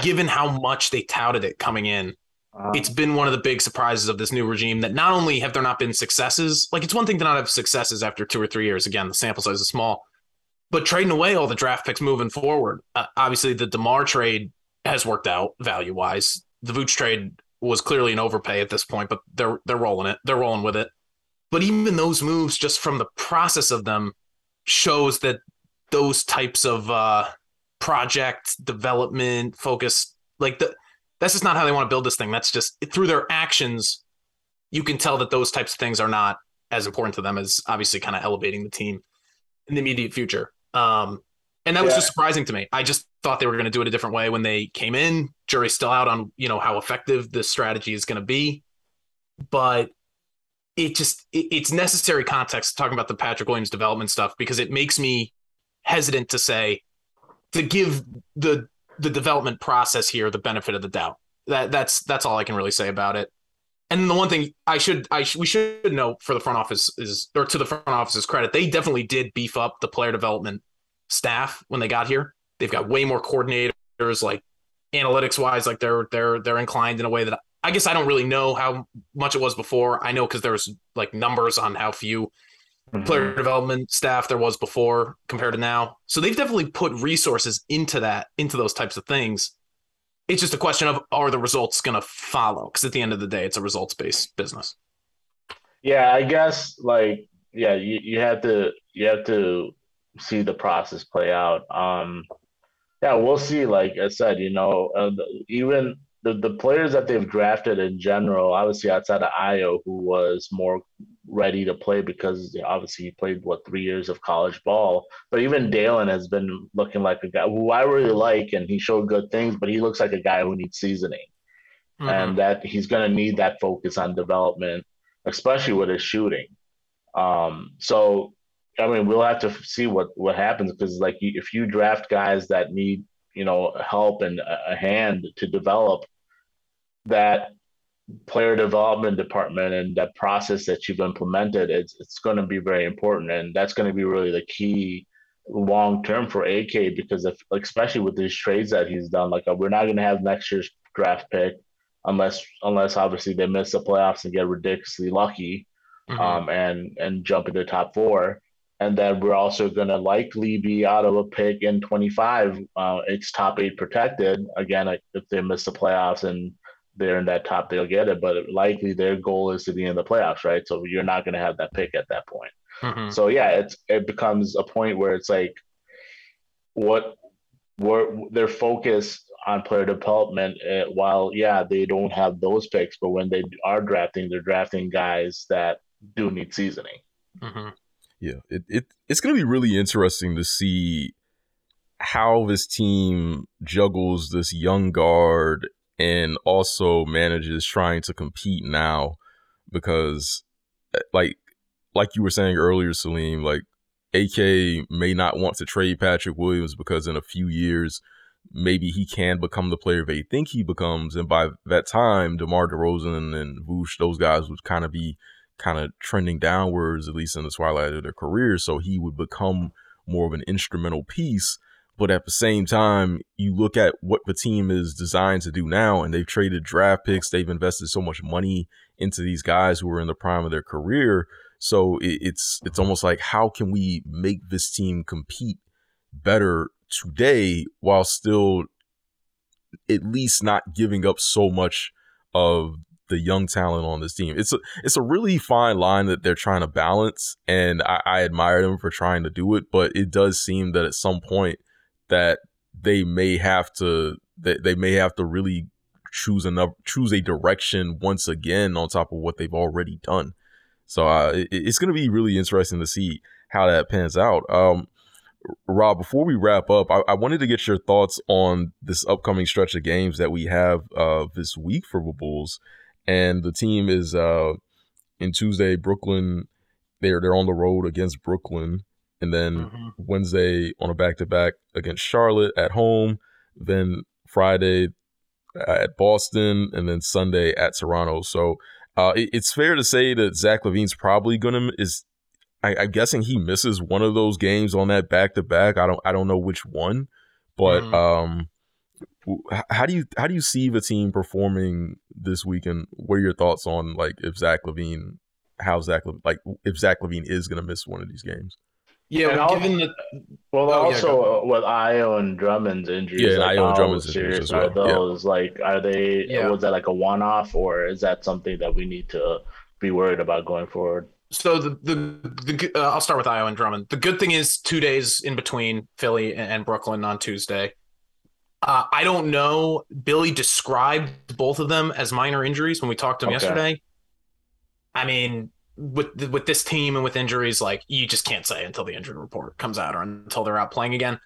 given how much they touted it coming in, um, it's been one of the big surprises of this new regime that not only have there not been successes, like it's one thing to not have successes after two or three years. Again, the sample size is small, but trading away all the draft picks moving forward. Uh, obviously, the DeMar trade has worked out value wise. The Vooch trade was clearly an overpay at this point, but they're they're rolling it. They're rolling with it. But even those moves, just from the process of them, shows that those types of uh, project development focus, like the that's just not how they want to build this thing. That's just through their actions, you can tell that those types of things are not as important to them as obviously kind of elevating the team in the immediate future. Um, and that was just surprising to me. I just thought they were going to do it a different way when they came in. Jury's still out on you know how effective this strategy is going to be, but it just it, it's necessary context talking about the Patrick Williams development stuff because it makes me hesitant to say to give the the development process here the benefit of the doubt. That that's that's all I can really say about it. And the one thing I should I sh- we should know for the front office is or to the front office's credit, they definitely did beef up the player development staff when they got here. They've got way more coordinators, like analytics wise, like they're they're they're inclined in a way that I guess I don't really know how much it was before. I know because there's like numbers on how few mm-hmm. player development staff there was before compared to now. So they've definitely put resources into that, into those types of things. It's just a question of are the results going to follow? Because at the end of the day, it's a results based business. Yeah, I guess like yeah, you, you have to you have to see the process play out. Um, yeah, we'll see. Like I said, you know, uh, even the, the players that they've drafted in general, obviously outside of Ayo, who was more ready to play because obviously he played what three years of college ball. But even Dalen has been looking like a guy who I really like, and he showed good things. But he looks like a guy who needs seasoning, mm-hmm. and that he's going to need that focus on development, especially with his shooting. Um, so I mean, we'll have to see what what happens because like if you draft guys that need you know help and a hand to develop that player development department and that process that you've implemented it's it's going to be very important and that's going to be really the key long term for AK because if especially with these trades that he's done like we're not going to have next year's draft pick unless unless obviously they miss the playoffs and get ridiculously lucky mm-hmm. um and and jump into the top 4 and then we're also going to likely be out of a pick in 25. Uh, it's top eight protected. Again, if they miss the playoffs and they're in that top, they'll get it. But likely their goal is to be in the playoffs, right? So you're not going to have that pick at that point. Mm-hmm. So yeah, it's it becomes a point where it's like, what, where their focus on player development. Uh, while yeah, they don't have those picks, but when they are drafting, they're drafting guys that do need seasoning. Mm-hmm. Yeah, it, it it's going to be really interesting to see how this team juggles this young guard and also manages trying to compete now because eh, like like you were saying earlier Salim like AK may not want to trade Patrick Williams because in a few years maybe he can become the player they think he becomes and by that time DeMar DeRozan and Vooch those guys would kind of be kind of trending downwards, at least in the twilight of their career. So he would become more of an instrumental piece. But at the same time, you look at what the team is designed to do now, and they've traded draft picks. They've invested so much money into these guys who are in the prime of their career. So it's it's uh-huh. almost like how can we make this team compete better today while still at least not giving up so much of the young talent on this team. It's a it's a really fine line that they're trying to balance, and I, I admire them for trying to do it. But it does seem that at some point that they may have to they, they may have to really choose another choose a direction once again on top of what they've already done. So uh, it, it's going to be really interesting to see how that pans out. Um, Rob, before we wrap up, I, I, wanted to get your thoughts on this upcoming stretch of games that we have uh, this week for the Bulls and the team is uh in Tuesday Brooklyn. They're they're on the road against Brooklyn, and then mm-hmm. Wednesday on a back to back against Charlotte at home. Then Friday at Boston, and then Sunday at Toronto. So Uh, it, it's fair to say that Zach LaVine's probably gonna is. I, I'm guessing he misses one of those games on that back to back. I don't. I don't know which one, but Mhm. um, how do you how do you see the team performing this weekend? What are your thoughts on like if Zach LaVine, how Zach Le- like if Zach LaVine is gonna miss one of these games? Yeah, And well, I'll- given that Well, Oh, also uh, with Ayo and Drummond's injuries, Yeah, and like Ayo and Drummond's injuries serious as are well, yeah. those? Like, are they? Yeah. Was that like a one-off, or is that something that we need to be worried about going forward? So the the, the uh, I'll start with Ayo and Drummond. The good thing is two days in between Philly and, and Brooklyn on Tuesday. Uh, I don't know. Billy described both of them as minor injuries when we talked to him Okay. yesterday. I mean, with with this team and with injuries, like you just can't say until the injury report comes out or until they're out playing again.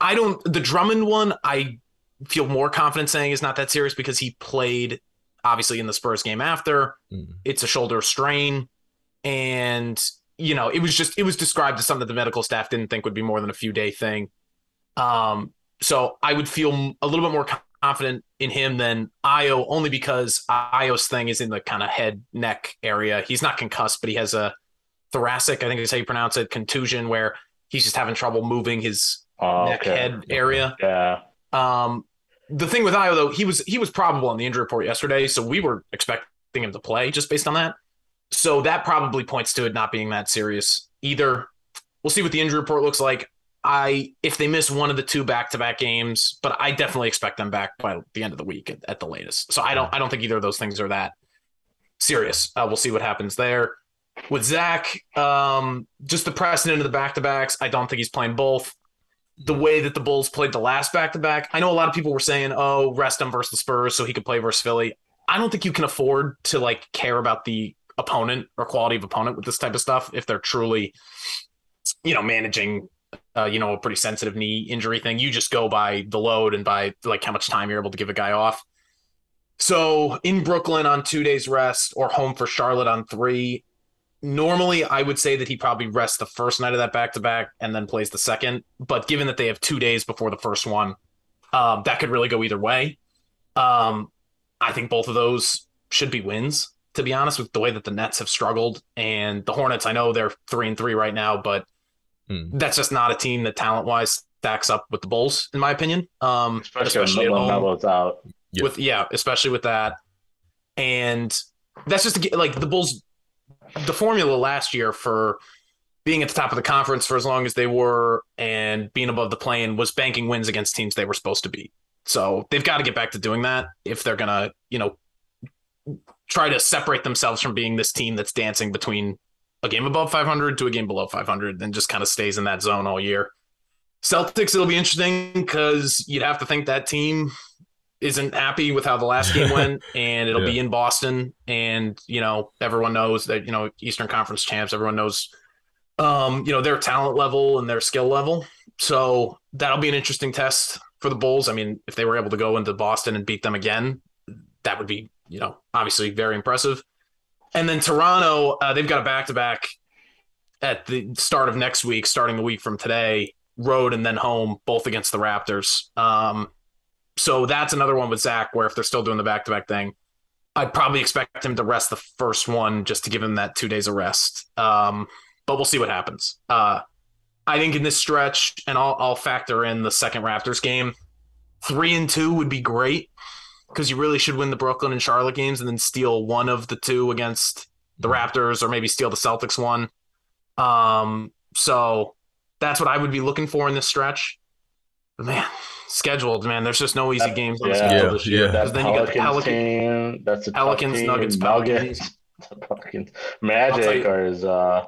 I don't. The Drummond one, I feel more confident saying is not that serious because he played obviously in the Spurs game after Mm. it's a shoulder strain and you know it was just it was described as something that the medical staff didn't think would be more than a few day thing um so i would feel a little bit more confident in him than Ayo only because Ayo's thing is in the kind of head neck area he's not concussed but he has a thoracic i think is how you pronounce it contusion where he's just having trouble moving his Oh, neck okay. head area Yeah. um, the thing with Ayo though, he was he was probable on the injury report yesterday, so we were expecting him to play just based on that. So that probably points to it not being that serious either. We'll see what the injury report looks like. I if they miss one of the two back to back games, but I definitely expect them back by the end of the week at, at the latest. So I don't I don't think either of those things are that serious. Uh, we'll see what happens there. With Zach, um, just the precedent of the back to backs, I don't think he's playing both the way that the Bulls played the last back to back. I know a lot of people were saying, "Oh, rest him versus the Spurs so he could play versus Philly." I don't think you can afford to like care about the opponent or quality of opponent with this type of stuff if they're truly, you know, managing, uh, you know, a pretty sensitive knee injury thing. You just go by the load and by like how much time you're able to give a guy off. So in Brooklyn on two days rest or home for Charlotte on three. Normally, I would say that he probably rests the first night of that back to back and then plays the second. But given that they have two days before the first one, um, that could really go either way. Um, I think both of those should be wins. To be honest, with the way that the Nets have struggled and the Hornets, I know they're three and three right now, but Hmm. that's just not a team that talent wise stacks up with the Bulls, in my opinion. Um, Especially, especially when at Melo's out. Yeah. with yeah, especially with that. And that's just get like the Bulls the formula last year for being at the top of the conference for as long as they were and being above the plane was banking wins against teams they were supposed to beat. So they've got to get back to doing that if they're gonna, you know, try to separate themselves from being this team that's dancing between a game above 500 to a game below 500 and just kind of stays in that zone all year. Celtics, it'll be interesting because you'd have to think that team isn't happy with how the last game went, and it'll be in Boston. And you know, everyone knows that you know Eastern Conference champs. Everyone knows, um, you know, their talent level and their skill level. So that'll be an interesting test for the Bulls. I mean, if they were able to go into Boston and beat them again, that would be you know obviously very impressive. And then Toronto, uh, they've got a back to back at the start of next week, starting the week from today, road and then home, both against the Raptors. Um, so that's another one with Zach, where if they're still doing the back to back thing, I'd probably expect him to rest the first one just to give him that two days of rest. Um, but we'll see what happens. Uh, I think in this stretch, and I'll, I'll factor in the second Raptors game, three and two would be great because you really should win the Brooklyn and Charlotte games and then steal one of the two against the Raptors or maybe steal the Celtics one. Um, so that's what I would be looking for in this stretch. But man, scheduled, man, there's just no easy That- games on the yeah. schedule Yeah, this year. yeah. That then you got the Pelicans Pelican- team. That's a Pelicans, team. Nuggets, Nuggets. Pelicans. Pelicans. Magic tell you- or is uh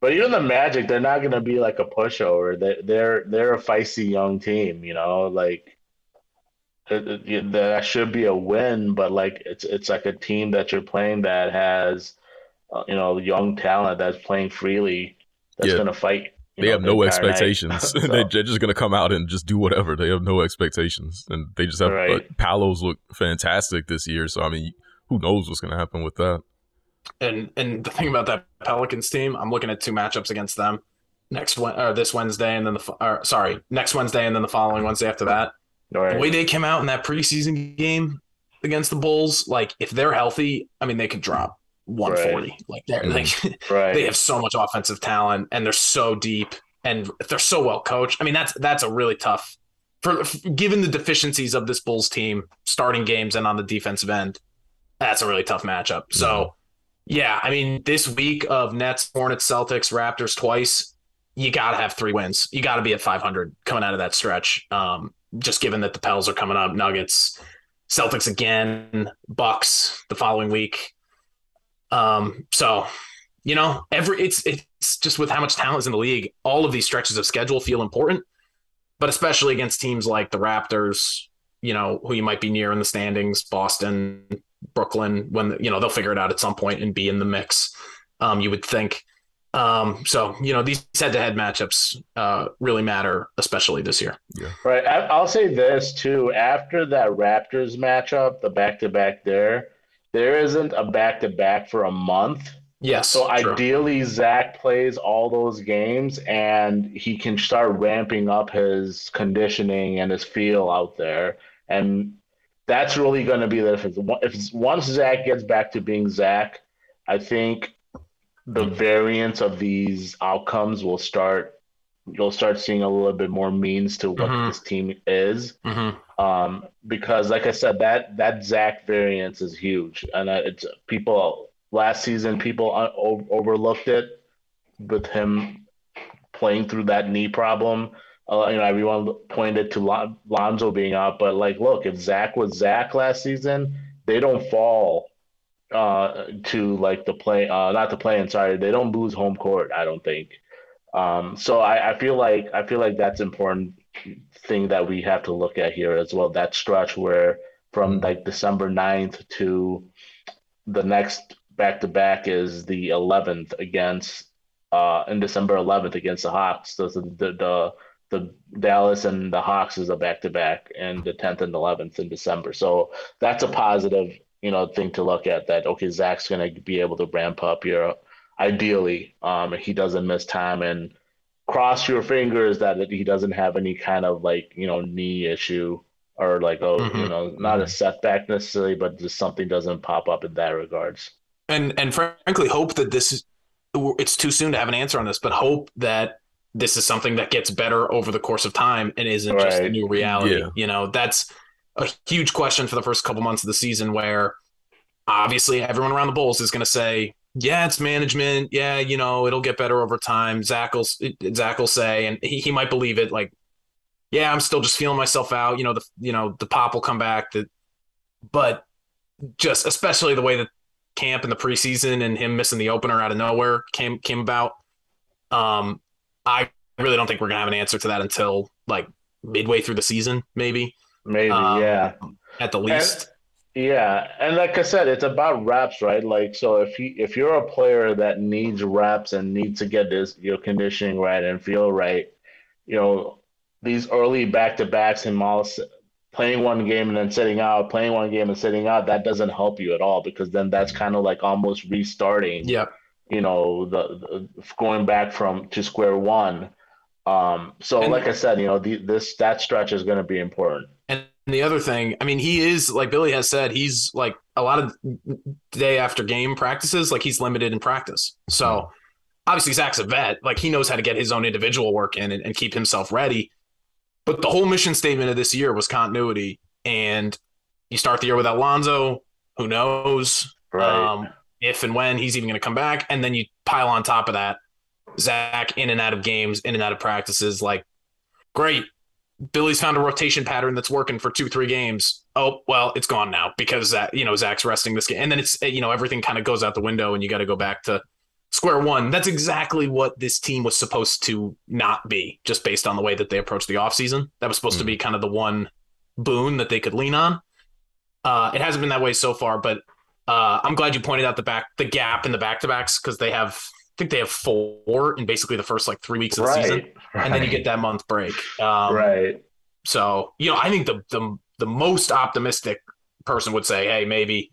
but even the Magic, they're not gonna be like a pushover. They they're they're a feisty young team, you know, like it, it- that should be a win, but like it's it's like a team that you're playing that has uh, you know young talent that's playing freely that's Yeah. gonna fight. you They know, have the no expectations. So- They- They're just gonna come out and just do whatever. They have no expectations, and they just have. Right. But Palos look fantastic this year, so I mean, who knows what's gonna happen with that? And and the thing about that Pelicans team, I'm looking at two matchups against them next Wed- or this Wednesday and then the or, sorry next Wednesday and then the following Wednesday after that. Right. The way they came out in that preseason game, against the Bulls. Like if they're healthy, I mean they could drop 140. Right. Like they're mm-hmm. like right. they have so much offensive talent and they're so deep and they're so well coached. I mean that's that's a really tough for, for given the deficiencies of this Bulls team starting games and on the defensive end. That's a really tough matchup. So mm-hmm. yeah, I mean this week of Nets, Hornets, Celtics, Raptors twice, you got to have three wins. You got to be at 500 coming out of that stretch. Um, just given that the Pels are coming up, Nuggets, Celtics again, Bucks the following week. Um, so you know, every it's it's just with how much talent is in the league, all of these stretches of schedule feel important, but especially against teams like the Raptors, you know, who you might be near in the standings, Boston, Brooklyn, when you know they'll figure it out at some point and be in the mix. Um, you would think. Um, so you know these head-to-head matchups uh, really matter, especially this year. Yeah. Right. I, will say this too. After that Raptors matchup, the back-to-back there, there isn't a back-to-back for a month. Yes. So true. ideally, Zach plays all those games, and he can start ramping up his conditioning and his feel out there, and that's really going to be the difference. If once Zach gets back to being Zach, I think the variance of these outcomes will start you'll start seeing a little bit more means to what mm-hmm. this team is mm-hmm. um, because like i said that that zach variance is huge and it's people last season people overlooked it with him playing through that knee problem uh, you know everyone pointed to Lon- lonzo being out but like look if zach was zach last season they don't fall uh, to like the play, uh, not the play. Sorry, they don't lose home court. I don't think. Um, so I, I feel like I feel like that's important thing that we have to look at here as well. That stretch where from like December 9th to the next back to back is the 11th against uh in December 11th against the Hawks. So the the the, the Dallas and the Hawks is a back to back and the 10th and 11th in December. So that's a positive you know thing to look at that okay Zach's going to be able to ramp up here ideally um he doesn't miss time and cross your fingers that he doesn't have any kind of like you know knee issue or like oh mm-hmm. you know not mm-hmm. a setback necessarily but just something doesn't pop up in that regards and and frankly hope that this is it's too soon to have an answer on this but hope that this is something that gets better over the course of time and isn't right. just a new reality yeah. you know that's a huge question for the first couple months of the season where obviously everyone around the Bulls is going to say, yeah, it's management. Yeah, you know, it'll get better over time. Zach will, Zach will say, and he, he might believe it. Like, yeah, I'm still just feeling myself out. You know, the you know the pop will come back. That, but just especially the way that camp in the preseason and him missing the opener out of nowhere came came about. Um, I really don't think we're gonna have an answer to that until like midway through the season, maybe. Maybe, um, yeah. At the least. And, yeah, and like I said, it's about reps, right? Like, so if you if you're a player that needs reps and needs to get this your conditioning right and feel right, you know, these early back to backs and miles playing one game and then sitting out, playing one game and sitting out, that doesn't help you at all because then that's kind of like almost restarting. Yeah. You know, the, the going back from to square one. Um, so, and, like I said, you know, the, this that stretch is going to be important. And the other thing, I mean, he is like Billy has said, he's like a lot of day after game practices, like he's limited in practice. So, obviously, Zach's a vet, like he knows how to get his own individual work in and, and keep himself ready. But the whole mission statement of this year was continuity, and you start the year with Alonzo. Who knows right. um, if and when he's even going to come back, and then you pile on top of that Zach in and out of games, in and out of practices. Like, great. Billy's found a rotation pattern that's working for two, three games. Oh, well, it's gone now because that, you know, Zach's resting this game. And then it's, you know, everything kind of goes out the window and you got to go back to square one. That's exactly what this team was supposed to not be, just based on the way that they approached the offseason. That was supposed mm. to be kind of the one boon that they could lean on. Uh, it hasn't been that way so far, but uh, I'm glad you pointed out the back, the gap in the back to backs because they have think they have four in basically the first like three weeks of the right, season, right. and then you get that month break. Um, right. So you know, I think the the the most optimistic person would say, hey, maybe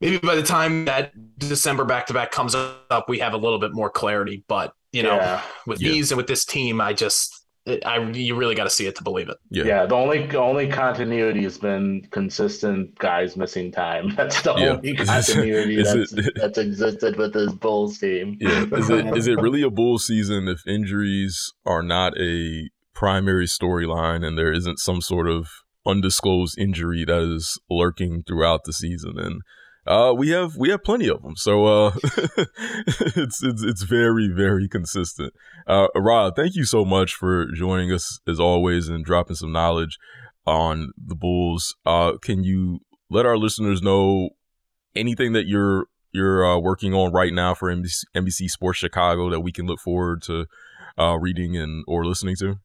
maybe by the time that December back to back comes up, we have a little bit more clarity. But you know, yeah. with yeah. these and with this team, I just I you really got to see it to believe it. Yeah. Yeah, the only only continuity has been consistent guys missing time. That's the Yeah. only continuity that's, it- that's existed with this Bulls team. Yeah. Is it is it really a Bulls season if injuries are not a primary storyline and there isn't some sort of undisclosed injury that is lurking throughout the season and uh, we have we have plenty of them, so uh, it's it's it's very very consistent. Uh, Rob, thank you so much for joining us as always and dropping some knowledge on the Bulls. Uh, can you let our listeners know anything that you're you're uh, working on right now for NBC, NBC Sports Chicago that we can look forward to uh, reading and or listening to?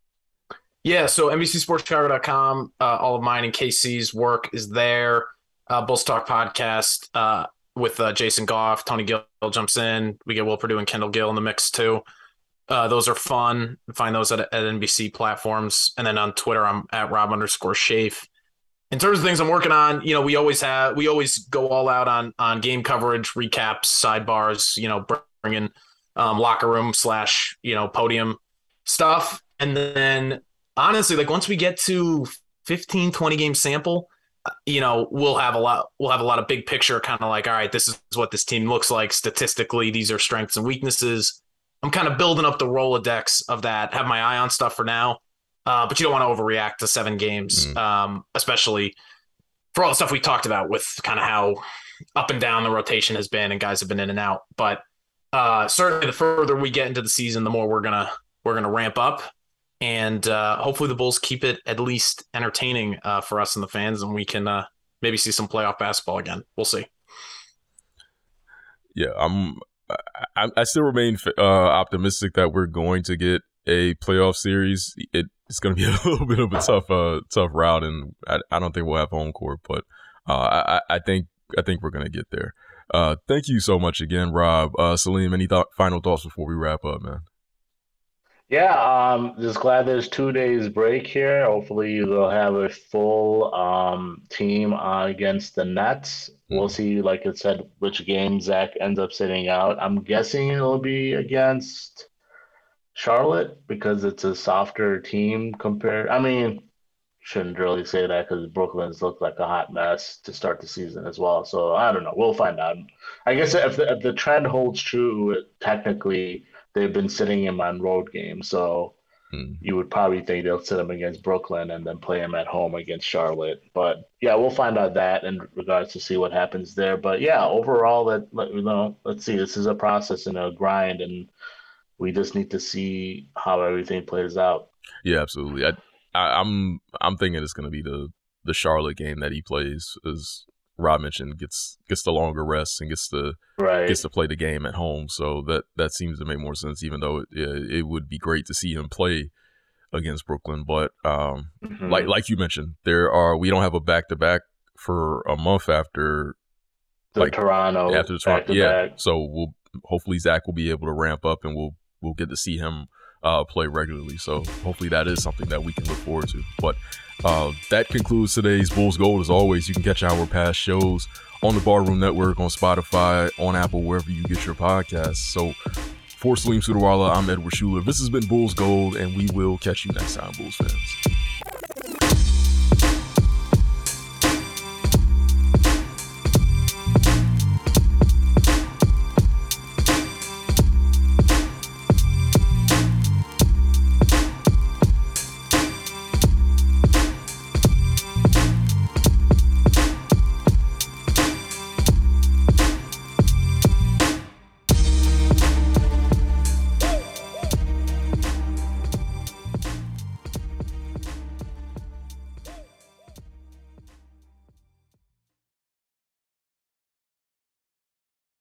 Yeah, so NBCSportsChicago.com, uh, all of mine and KC's work is there. Uh, Bulls Talk podcast uh, with uh, Jason Goff, Tony Gill jumps in. We get Will Perdue and Kendall Gill in the mix too. Uh, those are fun. Find those at, at NBC platforms, and then on Twitter, I'm at Rob underscore Schaef. In terms of things I'm working on, you know, we always have we always go all out on on game coverage, recaps, sidebars. You know, bringing um, locker room slash you know podium stuff, and then honestly, like once we get to 15, 20 game sample, you know, we'll have a lot, we'll have a lot of big picture kind of like, all right, this is what this team looks like statistically. These are strengths and weaknesses. I'm kind of building up the Rolodex of that, have my eye on stuff for now. Uh, but you don't want to overreact to seven games, Mm. um, especially for all the stuff we talked about with kind of how up and down the rotation has been and guys have been in and out. But uh, certainly the further we get into the season, the more we're gonna we're gonna ramp up and uh, hopefully the Bulls keep it at least entertaining uh, for us and the fans, and we can uh, maybe see some playoff basketball again. We'll see. Yeah, I'm. I, I still remain uh, optimistic that we're going to get a playoff series. It, it's going to be a little bit of a tough, uh, tough route, and I, I don't think we'll have home court, but uh, I, I think I think we're going to get there. Thank you so much again, Rob. Salim, any th- final thoughts before we wrap up, man? Yeah, um, just glad there's two days break here. Hopefully they'll have a full um team uh, against the Nets. We'll see, like it said, which game Zach ends up sitting out. I'm guessing it'll be against Charlotte because it's a softer team compared. I mean, shouldn't really say that because Brooklyn's looked like a hot mess to start the season as well. So I don't know. We'll find out. I guess if the, if the trend holds true, technically they've been sitting him on road games. So Hmm. you would probably think they'll sit him against Brooklyn and then play him at home against Charlotte. But yeah, we'll find out that in regards to see what happens there. But yeah, overall, that you know, let's see. This is a process and a grind, and we just need to see how everything plays out. Yeah, absolutely. I, I I'm I'm thinking it's going to be the the Charlotte game that he plays, as Rob mentioned, gets gets the longer rest and gets to Right. gets to play the game at home. So that that seems to make more sense. Even though it, it would be great to see him play against Brooklyn, but um, Mhm. like like you mentioned, there are we don't have a back to back for a month after the like, Toronto after the Toronto. Yeah, so we'll hopefully Zach will be able to ramp up and we'll we'll get to see him uh, play regularly. So hopefully that is something that we can look forward to. But uh, that concludes today's Bulls Gold. As always, you can catch our past shows on the Barroom Network, on Spotify, on Apple, wherever you get your podcasts. So for Salim Sudawala, I'm Edward Schuler. This has been Bulls Gold, and we will catch you next time, Bulls fans.